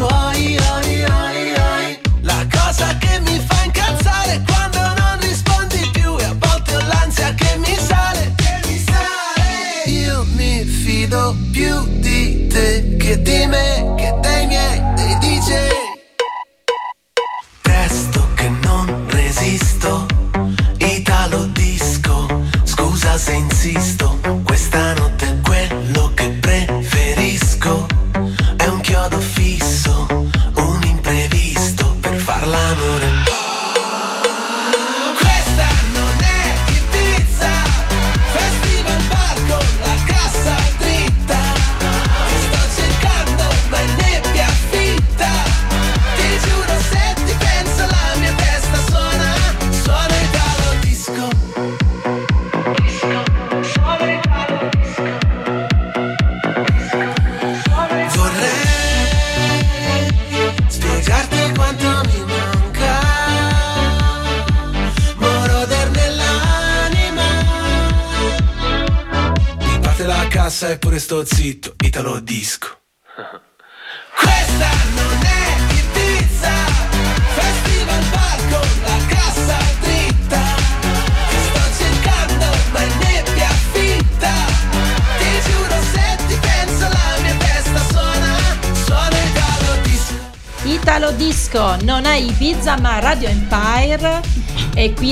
Speaker 1: toi.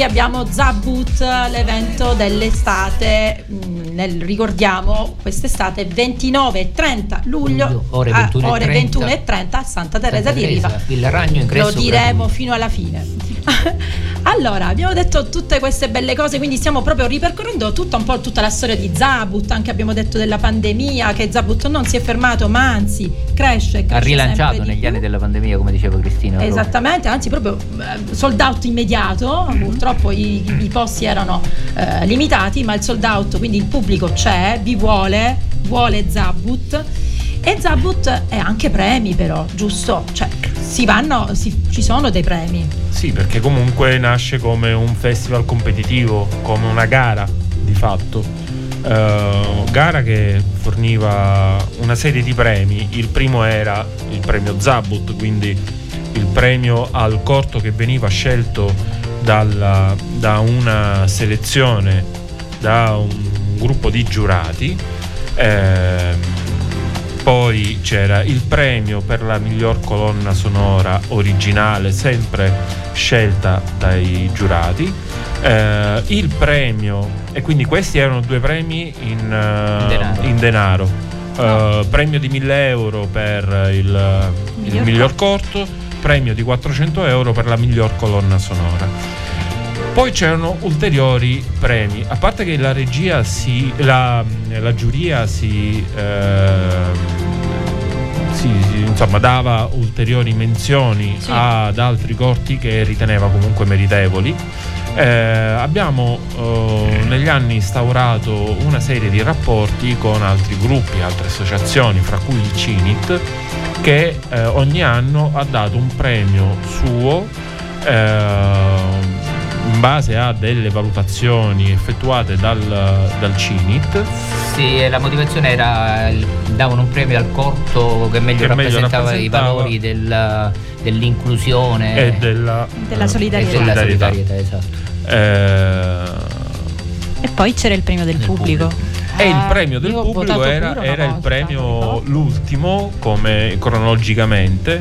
Speaker 1: Abbiamo Zabut, l'evento dell'estate, mm, nel- ricordiamo quest'estate 29 e 30 luglio,
Speaker 4: ore
Speaker 1: a
Speaker 4: 21 e
Speaker 1: ore
Speaker 4: 30.
Speaker 1: 21 e 30 a Santa Teresa di Riva.
Speaker 4: Il ragno ingresso
Speaker 1: Lo diremo
Speaker 4: gratuito.
Speaker 1: fino alla fine. allora, abbiamo detto tutte queste belle cose, quindi stiamo proprio ripercorrendo tutta un po' tutta la storia di Zabut, anche abbiamo detto della pandemia, che Zabut non si è fermato, ma anzi cresce, cresce
Speaker 4: Ha rilanciato negli anni della pandemia, come diceva Cristina.
Speaker 1: Esattamente, anzi proprio eh, sold out immediato, purtroppo i, i posti erano eh, limitati, ma il sold out, quindi il pubblico c'è, vi vuole, vuole Zabut e Zabut è anche premi però, giusto? Cioè si vanno, si- ci sono dei premi.
Speaker 2: Sì, perché comunque nasce come un festival competitivo, come una gara di fatto. Eh, gara che forniva una serie di premi. Il primo era il premio Zabut, quindi il premio al corto che veniva scelto dalla- da una selezione, da un gruppo di giurati. Ehm, poi c'era il premio per la miglior colonna sonora originale, sempre scelta dai giurati. Eh, il premio, e quindi questi erano due premi in, eh,
Speaker 4: denaro.
Speaker 2: in denaro. Eh, premio di 1000 euro per il, il
Speaker 1: Miglior
Speaker 2: miglior corto premio di 400 euro per la miglior colonna sonora. Poi c'erano ulteriori premi, a parte che la regia si. la, la giuria si, ehm, si- si- insomma, dava ulteriori menzioni
Speaker 1: Sì.
Speaker 2: ad altri corti che riteneva comunque meritevoli. Eh, abbiamo eh, negli anni instaurato una serie di rapporti con altri gruppi, altre associazioni, fra cui il CINIT, che eh, ogni anno ha dato un premio suo eh, in base a delle valutazioni effettuate dal, dal CINIT.
Speaker 4: Sì, e la motivazione era il- davano un premio al corto che meglio
Speaker 2: Che meglio
Speaker 4: rappresentava i
Speaker 2: rappresentava-
Speaker 4: valori del- dell'inclusione
Speaker 2: E della-
Speaker 3: Della
Speaker 4: e
Speaker 3: solidarietà.
Speaker 4: della
Speaker 2: Solidarietà.
Speaker 4: esatto.
Speaker 2: Eh,
Speaker 3: E poi c'era il premio del pubblico.
Speaker 2: E il
Speaker 1: Eh,
Speaker 2: premio del
Speaker 1: io ho
Speaker 2: pubblico era, era il premio l'ultimo come cronologicamente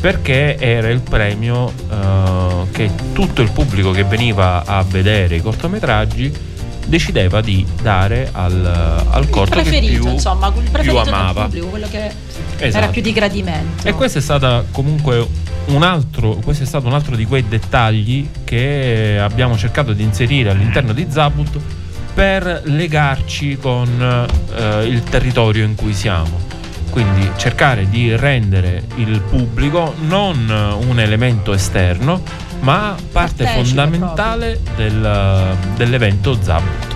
Speaker 2: perché era il premio che tutto il pubblico che veniva a vedere i cortometraggi decideva di dare al, al corto che
Speaker 1: preferito,
Speaker 2: più,
Speaker 1: insomma, il
Speaker 2: più
Speaker 1: preferito del
Speaker 2: amava.
Speaker 1: pubblico, quello che era
Speaker 2: Esatto.
Speaker 1: più di gradimento.
Speaker 2: E questo è stato comunque un altro, questo è stato un altro di quei dettagli che abbiamo cercato di inserire all'interno di Zabut per legarci con eh, il territorio in cui siamo. Quindi cercare di rendere il pubblico non un elemento esterno, ma parte
Speaker 1: Partecipe
Speaker 2: fondamentale del- dell'evento Zabut.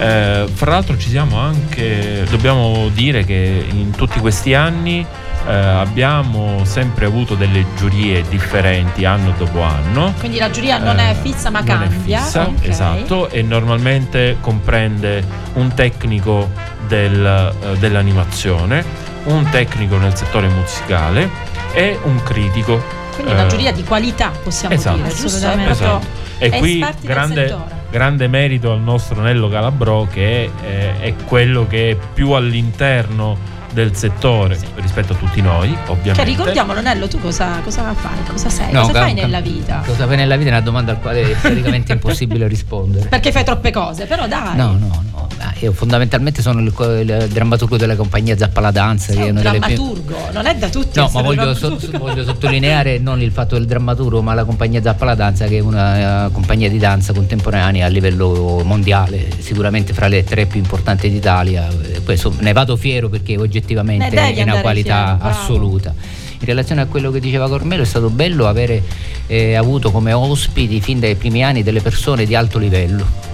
Speaker 2: Eh, fra l'altro ci siamo anche, dobbiamo dire che in tutti questi anni eh, abbiamo sempre avuto delle giurie differenti anno dopo anno.
Speaker 1: Quindi la giuria non è
Speaker 2: Eh,
Speaker 1: fissa ma
Speaker 2: è
Speaker 1: cambia.
Speaker 2: fissa,
Speaker 1: ok.
Speaker 2: esatto, e normalmente comprende un tecnico del, eh, dell'animazione, un tecnico nel settore musicale e un critico.
Speaker 1: Quindi una
Speaker 2: eh,
Speaker 1: giuria di qualità possiamo
Speaker 2: esatto.
Speaker 1: dire, giusto?
Speaker 3: Assolutamente.
Speaker 2: Esatto. E qui grande, grande merito al nostro Nello Calabrò che è, è quello che è più all'interno del settore rispetto a tutti noi, ovviamente.
Speaker 1: Cioè, ricordiamolo, Nello, tu cosa, cosa fai? Cosa sei?
Speaker 4: No,
Speaker 1: cosa fai
Speaker 4: cam-
Speaker 1: nella vita?
Speaker 4: Cosa fai nella vita è una domanda al quale è praticamente impossibile rispondere.
Speaker 1: Perché fai troppe cose, però dai.
Speaker 4: No, no, no. Ah, Io fondamentalmente sono il, il drammaturgo della compagnia Zappa la Danza.
Speaker 1: Sei
Speaker 4: che è
Speaker 1: un
Speaker 4: delle più-
Speaker 1: drammaturgo, non è da tutti
Speaker 4: No, ma voglio,
Speaker 1: drammaturgo.
Speaker 4: so- voglio sottolineare non il fatto del drammaturgo, ma la compagnia Zappa la Danza, che è una eh, compagnia di danza contemporanea a livello mondiale, sicuramente fra le tre più importanti d'Italia. Eh, Questo ne vado fiero perché oggettivamente è una qualità
Speaker 1: fiero, bravo.
Speaker 4: assoluta. In relazione a quello che diceva Cormelo è stato bello avere eh, avuto come ospiti fin dai primi anni delle persone di alto livello.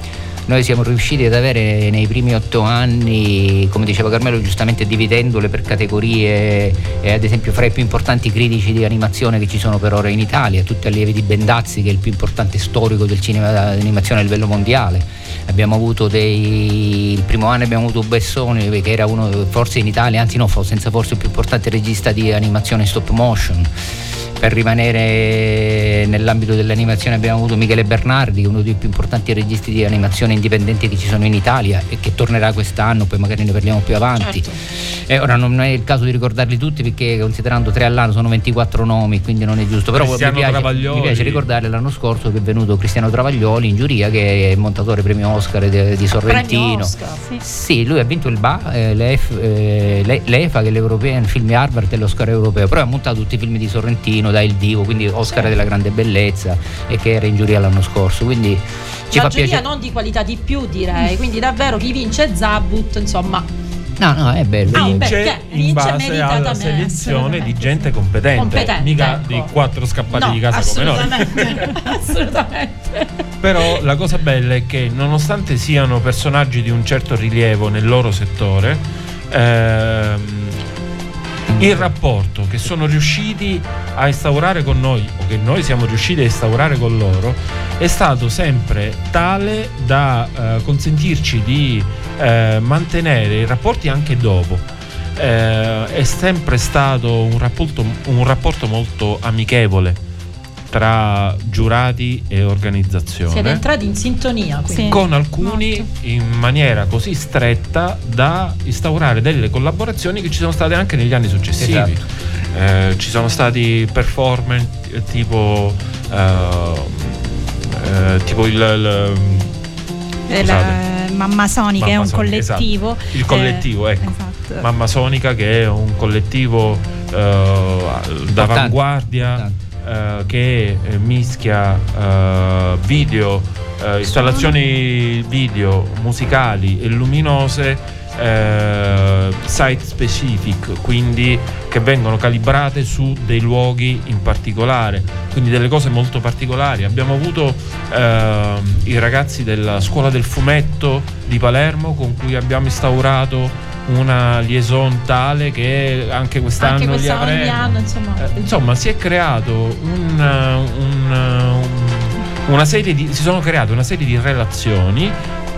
Speaker 4: Noi siamo riusciti ad avere nei primi otto anni, come diceva Carmelo, giustamente dividendole per categorie, eh, ad esempio fra i più importanti critici di animazione che ci sono per ora in Italia, tutti allievi di Bendazzi, che è il più importante storico del cinema d'animazione a livello mondiale. Abbiamo avuto dei. Il primo anno abbiamo avuto Bessoni, che era uno, forse in Italia, anzi no, senza forse il più importante regista di animazione stop motion. Per rimanere nell'ambito dell'animazione abbiamo avuto Michele Bernardi, uno dei più importanti registi di animazione indipendenti che ci sono in Italia e che tornerà quest'anno, poi magari ne parliamo più avanti.
Speaker 1: Certo.
Speaker 4: E ora non è il caso di ricordarli tutti perché considerando tre all'anno sono 24 nomi, quindi non è giusto. Però mi piace, mi piace ricordare l'anno scorso che è venuto Cristiano Travaglioli in giuria che è montatore premio Oscar di, di Sorrentino.
Speaker 1: Oscar.
Speaker 4: Sì, lui ha vinto il BA, eh, l'EF- eh, l'E- l'EFA che è l'European Film Harvard e l'Oscar europeo, però ha montato tutti i film di Sorrentino, da Il Divo, quindi Oscar della grande bellezza e che era in giuria l'anno scorso. Quindi ci
Speaker 1: Una
Speaker 4: fa
Speaker 1: giuria
Speaker 4: piacere.
Speaker 1: non di qualità di più, direi. Quindi davvero chi vince Zabut, insomma,
Speaker 4: No, no, è bello.
Speaker 1: Ah,
Speaker 2: vince
Speaker 1: perché?
Speaker 2: in base alla
Speaker 1: meritatamente,
Speaker 2: selezione di gente
Speaker 1: sì.
Speaker 2: competente,
Speaker 1: Competente,
Speaker 2: mica
Speaker 1: ecco.
Speaker 2: di quattro scappati
Speaker 1: no,
Speaker 2: di casa come noi.
Speaker 1: assolutamente, assolutamente.
Speaker 2: Però la cosa bella è che nonostante siano personaggi di un certo rilievo nel loro settore, ehm, il rapporto che sono riusciti a instaurare con noi o che noi siamo riusciti a instaurare con loro è stato sempre tale da eh, consentirci di eh, mantenere i rapporti anche dopo. Eh, è sempre stato un rapporto, un rapporto molto amichevole tra giurati e organizzazione
Speaker 1: Siete entrati in sintonia, quindi.
Speaker 3: Sì.
Speaker 2: con alcuni in maniera così stretta da instaurare delle collaborazioni che ci sono state anche negli anni successivi.
Speaker 4: Esatto.
Speaker 2: Eh, ci sono stati performance eh, tipo eh, eh, tipo il, il-
Speaker 3: Eh, la Mamma Sonica è
Speaker 2: Mamma
Speaker 3: un
Speaker 2: Sonica,
Speaker 3: collettivo.
Speaker 2: esatto. Il collettivo, ecco.
Speaker 3: Esatto. Esatto.
Speaker 2: Mamma Sonica che è un collettivo eh, d'avanguardia eh, che eh, mischia eh, video, eh, installazioni video musicali e luminose eh, site specific, quindi che vengono calibrate su dei luoghi in particolare, quindi delle cose molto particolari. Abbiamo avuto ehm, i ragazzi della scuola del fumetto di Palermo con cui abbiamo instaurato una liaison tale che anche quest'anno
Speaker 5: Anche quest'anno, ogni anno, insomma.
Speaker 2: Eh, insomma, si è creato un, un- un- una serie di. si sono create una serie di relazioni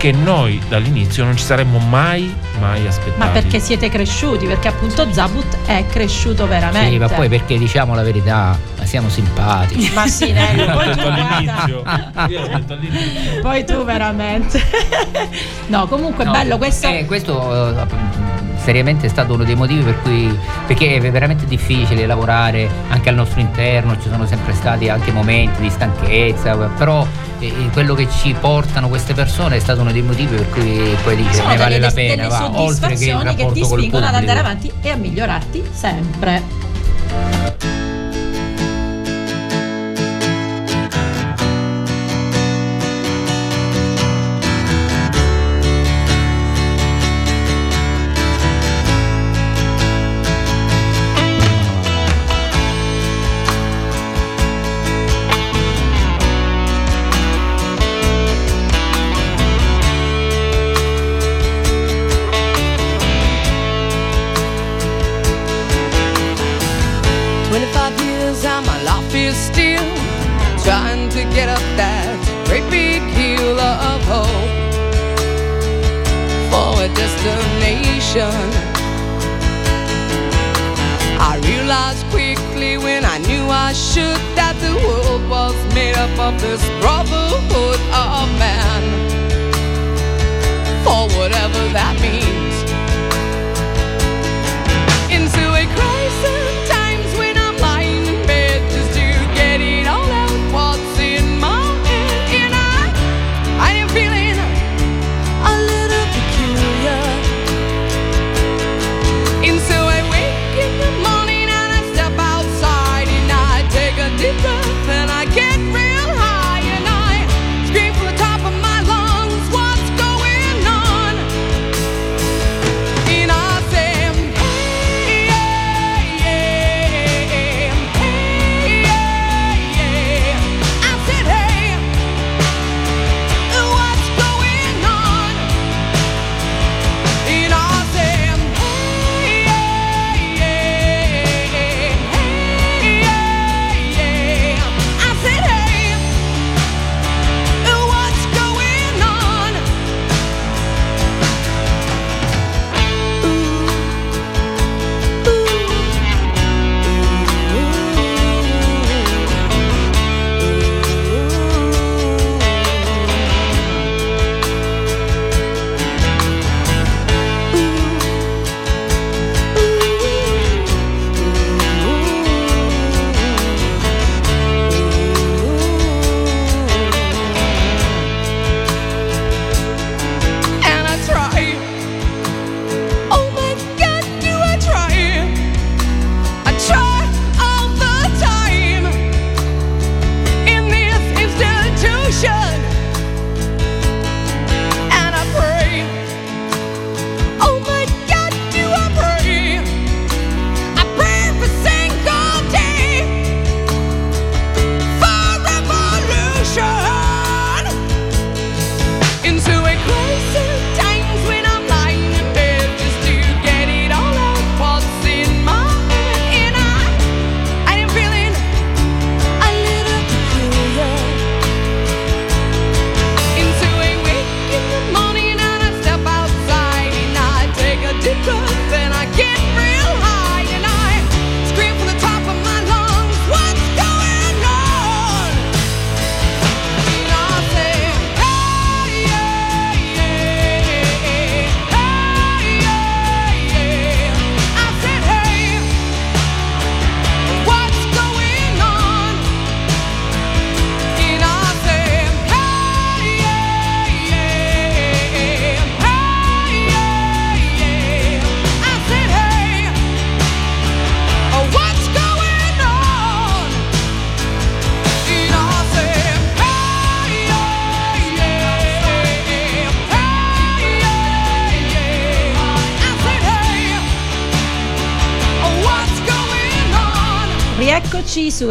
Speaker 2: che noi dall'inizio non ci saremmo mai, mai aspettati.
Speaker 5: Ma perché siete cresciuti? Perché appunto Zabut è cresciuto veramente.
Speaker 4: Sì, ma poi perché diciamo la verità, ma siamo simpatici.
Speaker 5: Ma sì,
Speaker 2: Io
Speaker 5: Nello,
Speaker 2: l'ho
Speaker 5: poi tu
Speaker 2: all'inizio. Io l'ho detto all'inizio.
Speaker 5: Poi tu veramente. no, comunque
Speaker 4: No,
Speaker 5: bello questo.
Speaker 4: eh, questo eh, seriamente è stato uno dei motivi per cui perché è veramente difficile lavorare anche al nostro interno, ci sono sempre stati anche momenti di stanchezza, però eh, quello che ci portano queste persone è stato uno dei motivi per cui poi dice
Speaker 5: sono
Speaker 4: ne vale
Speaker 5: delle,
Speaker 4: la pena,
Speaker 5: delle
Speaker 4: va, oltre che il
Speaker 5: soddisfazioni che ti
Speaker 4: rapporto
Speaker 5: spingono ad andare avanti e a migliorarti sempre.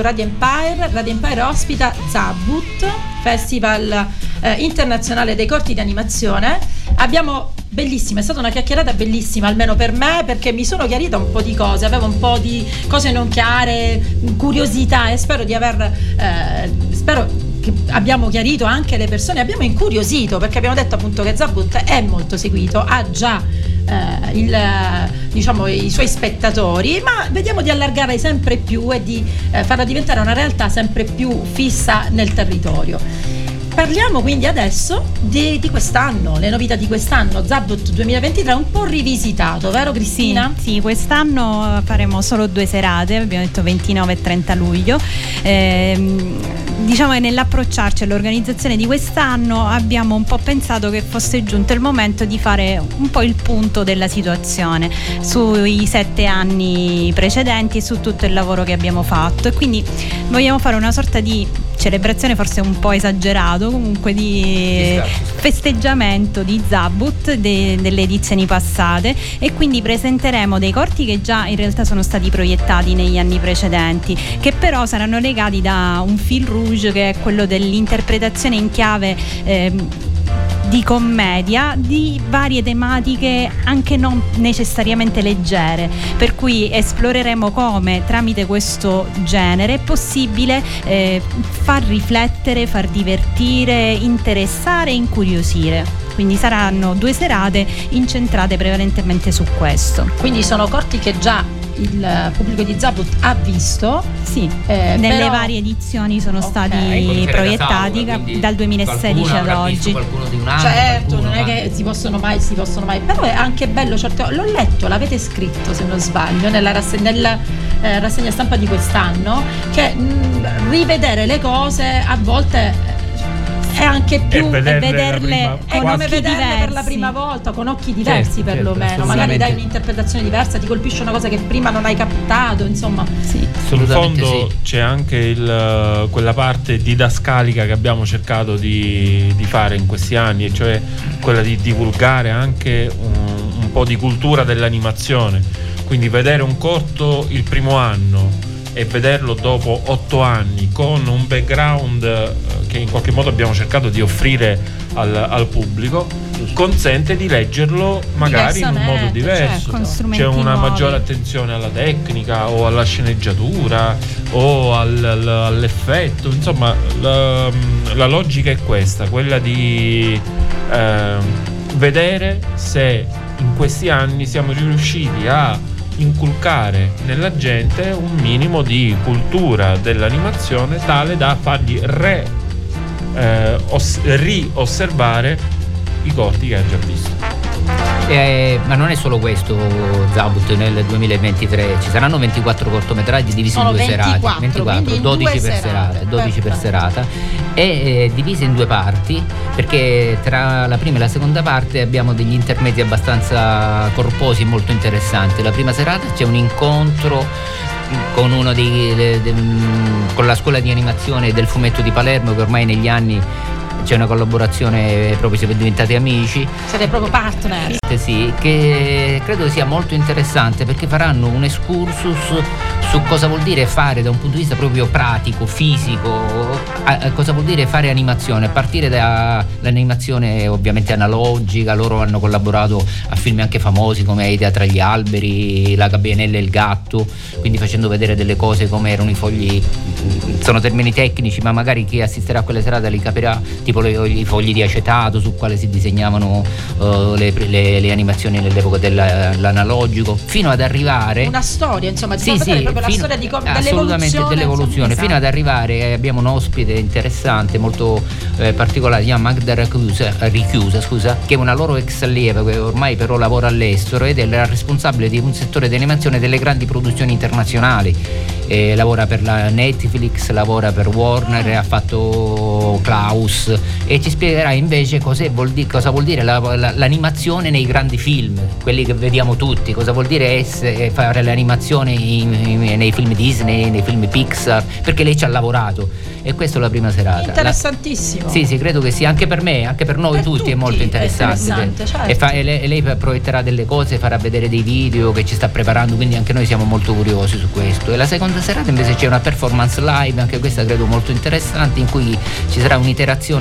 Speaker 1: Radio Empire. Radio Empire ospita Zabut, Festival eh, internazionale dei corti di animazione. Abbiamo bellissima, è stata una chiacchierata bellissima, almeno per me, perché mi sono chiarita un po' di cose, avevo un po' di cose non chiare, curiosità e spero di aver eh, spero che abbiamo chiarito anche le persone, abbiamo incuriosito perché abbiamo detto appunto che Zabut è molto seguito, ha già eh, il, diciamo, i suoi spettatori, ma vediamo di allargare sempre più e di eh, farla diventare una realtà sempre più fissa nel territorio. Parliamo quindi adesso di, di quest'anno, le novità di quest'anno, Zabut 2023 un po' rivisitato, vero Cristina?
Speaker 3: Sì, sì, quest'anno faremo solo due serate, abbiamo detto 29 e 30 luglio. Ehm, diciamo che nell'approcciarci all'organizzazione di quest'anno abbiamo un po' pensato che fosse giunto il momento di fare un po' il punto della situazione sui sette anni precedenti e su tutto il lavoro che abbiamo fatto e quindi vogliamo fare una sorta di celebrazione forse un po' esagerato comunque di festeggiamento di Zabut de- delle edizioni passate e quindi presenteremo dei corti che già in realtà sono stati proiettati negli anni precedenti che però saranno legati da un fil rouge che è quello dell'interpretazione in chiave ehm, di commedia di varie tematiche anche non necessariamente leggere per cui esploreremo come tramite questo genere è possibile eh, far riflettere far divertire interessare e incuriosire. Quindi saranno due serate incentrate prevalentemente su questo.
Speaker 1: Quindi sono corti che già il pubblico di Zabut ha visto.
Speaker 3: Sì,
Speaker 1: eh,
Speaker 3: nelle
Speaker 1: però-
Speaker 3: varie edizioni sono
Speaker 1: Ok.
Speaker 3: stati
Speaker 4: Conferenza
Speaker 3: proiettati
Speaker 4: tavola, quindi
Speaker 3: dal 2016
Speaker 4: qualcuno
Speaker 3: ad oggi.
Speaker 4: qualcuno di un anno,
Speaker 1: Certo,
Speaker 4: qualcuno,
Speaker 1: non è
Speaker 4: ma-
Speaker 1: che si possono mai, si possono mai, però è anche bello, certo, l'ho letto, l'avete scritto se non sbaglio, nella rassegna, nella, eh, rassegna stampa di quest'anno, che mh, rivedere le cose a volte è anche più
Speaker 2: vederle
Speaker 3: e vederle
Speaker 2: prima-
Speaker 3: con
Speaker 1: come
Speaker 3: occhi
Speaker 1: vederle per la
Speaker 3: diversi.
Speaker 1: prima volta, con occhi diversi
Speaker 4: Certo,
Speaker 1: perlomeno,
Speaker 4: certo,
Speaker 1: magari dai un'interpretazione diversa, ti colpisce una cosa che prima non hai captato, insomma.
Speaker 3: Sì.
Speaker 2: In
Speaker 4: Assolutamente
Speaker 2: fondo
Speaker 4: sì.
Speaker 2: c'è anche il- quella parte didascalica che abbiamo cercato di, di fare in questi anni, e cioè quella di divulgare anche un, un po' di cultura dell'animazione. Quindi vedere un corto il primo anno e vederlo dopo otto anni con un background eh, che in qualche modo abbiamo cercato di offrire al, al pubblico consente di leggerlo magari in un modo
Speaker 1: Diversamente,
Speaker 2: diverso.
Speaker 3: Con
Speaker 2: C'è una
Speaker 3: nuovi.
Speaker 2: maggiore attenzione alla tecnica o alla sceneggiatura o al- al- all'effetto, insomma la, la logica è questa, quella di ehm, vedere se in questi anni siamo riusciti a inculcare nella gente un minimo di cultura dell'animazione tale da fargli re, eh, os- riosservare i corti che ha già visto.
Speaker 4: Eh, ma non è solo questo Zabut nel 2023, ci saranno 24 cortometraggi divisi
Speaker 1: Sono
Speaker 4: in due
Speaker 1: 24,
Speaker 4: serate, 24,
Speaker 1: quindi in
Speaker 4: 12
Speaker 1: due
Speaker 4: per
Speaker 1: serate,
Speaker 4: serata, 12 per serata. E eh, divisi in due parti perché tra la prima e la seconda parte abbiamo degli intermedi abbastanza corposi e molto interessanti. La prima serata c'è un incontro con uno dei, de- de- con la scuola di animazione del fumetto di Palermo che ormai negli anni c'è una collaborazione proprio siamo diventati amici
Speaker 1: Siete proprio partner.
Speaker 4: eh Sì, che credo sia molto interessante perché faranno un excursus su cosa vuol dire fare da un punto di vista proprio pratico, fisico, cosa vuol dire fare animazione, a partire dall'animazione ovviamente analogica, loro hanno collaborato a film anche famosi come Idea tra gli alberi, La gabbianella e il gatto, quindi facendo vedere delle cose come erano i fogli, sono termini tecnici ma magari chi assisterà a quelle serate li capirà, tipo le- i fogli di acetato su quale si disegnavano eh, le, le- le animazioni nell'epoca della- dell'analogico, fino ad arrivare...
Speaker 1: Una storia, insomma,
Speaker 4: Sì, sì,
Speaker 1: proprio la storia di come
Speaker 4: assolutamente
Speaker 1: dell'evoluzione, insomma,
Speaker 4: fino ad arrivare eh, abbiamo un ospite interessante, molto eh, particolare, si chiama Magda Richiusa, Richiusa, scusa, che è una loro ex allieva che ormai però lavora all'estero ed è la responsabile di un settore di animazione delle grandi produzioni internazionali. Eh, lavora per la Netflix, lavora per Warner, ha fatto Klaus e ci spiegherà invece vuol di- cosa vuol dire la- la- l'animazione nei grandi film, quelli che vediamo tutti, cosa vuol dire essere- fare l'animazione in- in- nei film Disney, nei film Pixar, perché lei ci ha lavorato e questa è la prima serata. La-
Speaker 1: Interessantissimo.
Speaker 4: sì, sì, credo che sia anche per me, anche per noi
Speaker 1: Per
Speaker 4: tutti, è
Speaker 1: tutti
Speaker 4: molto
Speaker 1: è
Speaker 4: interessante.
Speaker 1: interessante, certo.
Speaker 4: e, fa- e lei, e lei proietterà delle cose, farà vedere dei video che ci sta preparando, quindi anche noi siamo molto curiosi su questo. E la seconda serata invece c'è una performance live, anche questa credo molto interessante, in cui ci sarà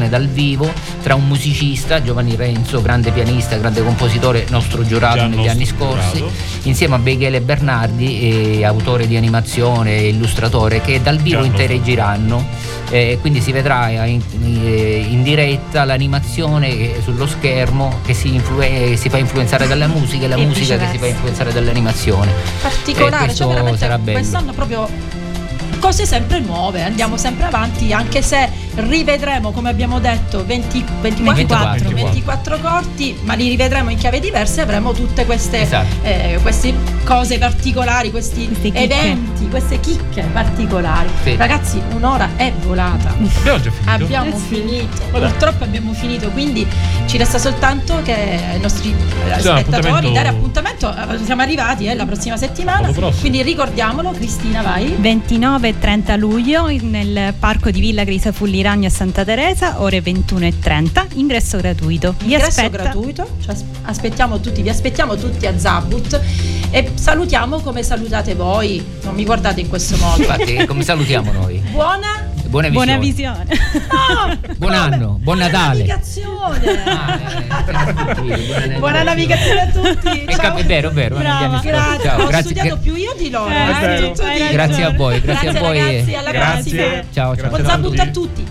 Speaker 4: un'interazione dal vivo tra un musicista, Giovanni Renzo, grande pianista, grande compositore, nostro giurato
Speaker 2: Già
Speaker 4: negli
Speaker 2: nostro
Speaker 4: anni scorsi,
Speaker 2: giurato.
Speaker 4: insieme a Bechele Bernardi, eh, autore di animazione e illustratore, che dal vivo
Speaker 2: Già
Speaker 4: interagiranno. eh, quindi si vedrà in, in- in diretta l'animazione eh, sullo schermo che si, influe- si fa influenzare dalla musica e la
Speaker 3: E
Speaker 4: musica che si fa influenzare dall'animazione.
Speaker 1: particolare,
Speaker 4: Eh,
Speaker 1: cioè veramente
Speaker 4: sarà bello.
Speaker 1: quest'anno proprio cose sempre nuove, andiamo sempre avanti, anche se rivedremo, come abbiamo detto, 20, 24,
Speaker 4: 24.
Speaker 1: 24 corti, ma li rivedremo in chiave diverse e avremo tutte queste,
Speaker 4: Esatto.
Speaker 1: eh, queste cose particolari, questi
Speaker 3: Queste
Speaker 1: eventi, queste chicche particolari.
Speaker 4: Sì.
Speaker 1: Ragazzi, un'ora è volata.
Speaker 2: Abbiamo già finito.
Speaker 1: Abbiamo finito, purtroppo abbiamo finito, quindi ci resta soltanto che ai nostri eh,
Speaker 2: Sì,
Speaker 1: spettatori
Speaker 2: appuntamento-
Speaker 1: dare appuntamento. eh, Siamo arrivati eh, la prossima settimana, quindi ricordiamolo, Cristina vai.
Speaker 3: 29 e 30 luglio nel parco di Villa Grisafulli Ragno a Santa Teresa, ore 21 e 30, ingresso gratuito. Vi
Speaker 1: Ingresso
Speaker 3: aspetta-
Speaker 1: gratuito, ci as- aspettiamo tutti, vi aspettiamo tutti a Zabut e salutiamo come salutate voi, non mi guardate in questo modo.
Speaker 4: Infatti, come salutiamo noi?
Speaker 1: Buona
Speaker 4: Buona visione.
Speaker 3: Buona visione.
Speaker 1: no,
Speaker 4: Buon anno, buon Natale.
Speaker 1: navigazione.
Speaker 4: Ah, eh, buona-
Speaker 1: Buona navigazione a tutti.
Speaker 4: È,
Speaker 1: Ciao.
Speaker 4: cap- è vero, è vero.
Speaker 1: Grazie,
Speaker 4: Ciao,
Speaker 1: ho
Speaker 4: grazie,
Speaker 1: studiato più io di loro.
Speaker 3: Eh,
Speaker 1: eh,
Speaker 3: ragione.
Speaker 4: grazie a voi, grazie, a voi.
Speaker 1: ragazzi, alla
Speaker 2: Grazie.
Speaker 1: prossima.
Speaker 4: Ciao, ciao.
Speaker 1: Buon
Speaker 2: Grazie tutti.
Speaker 1: a tutti.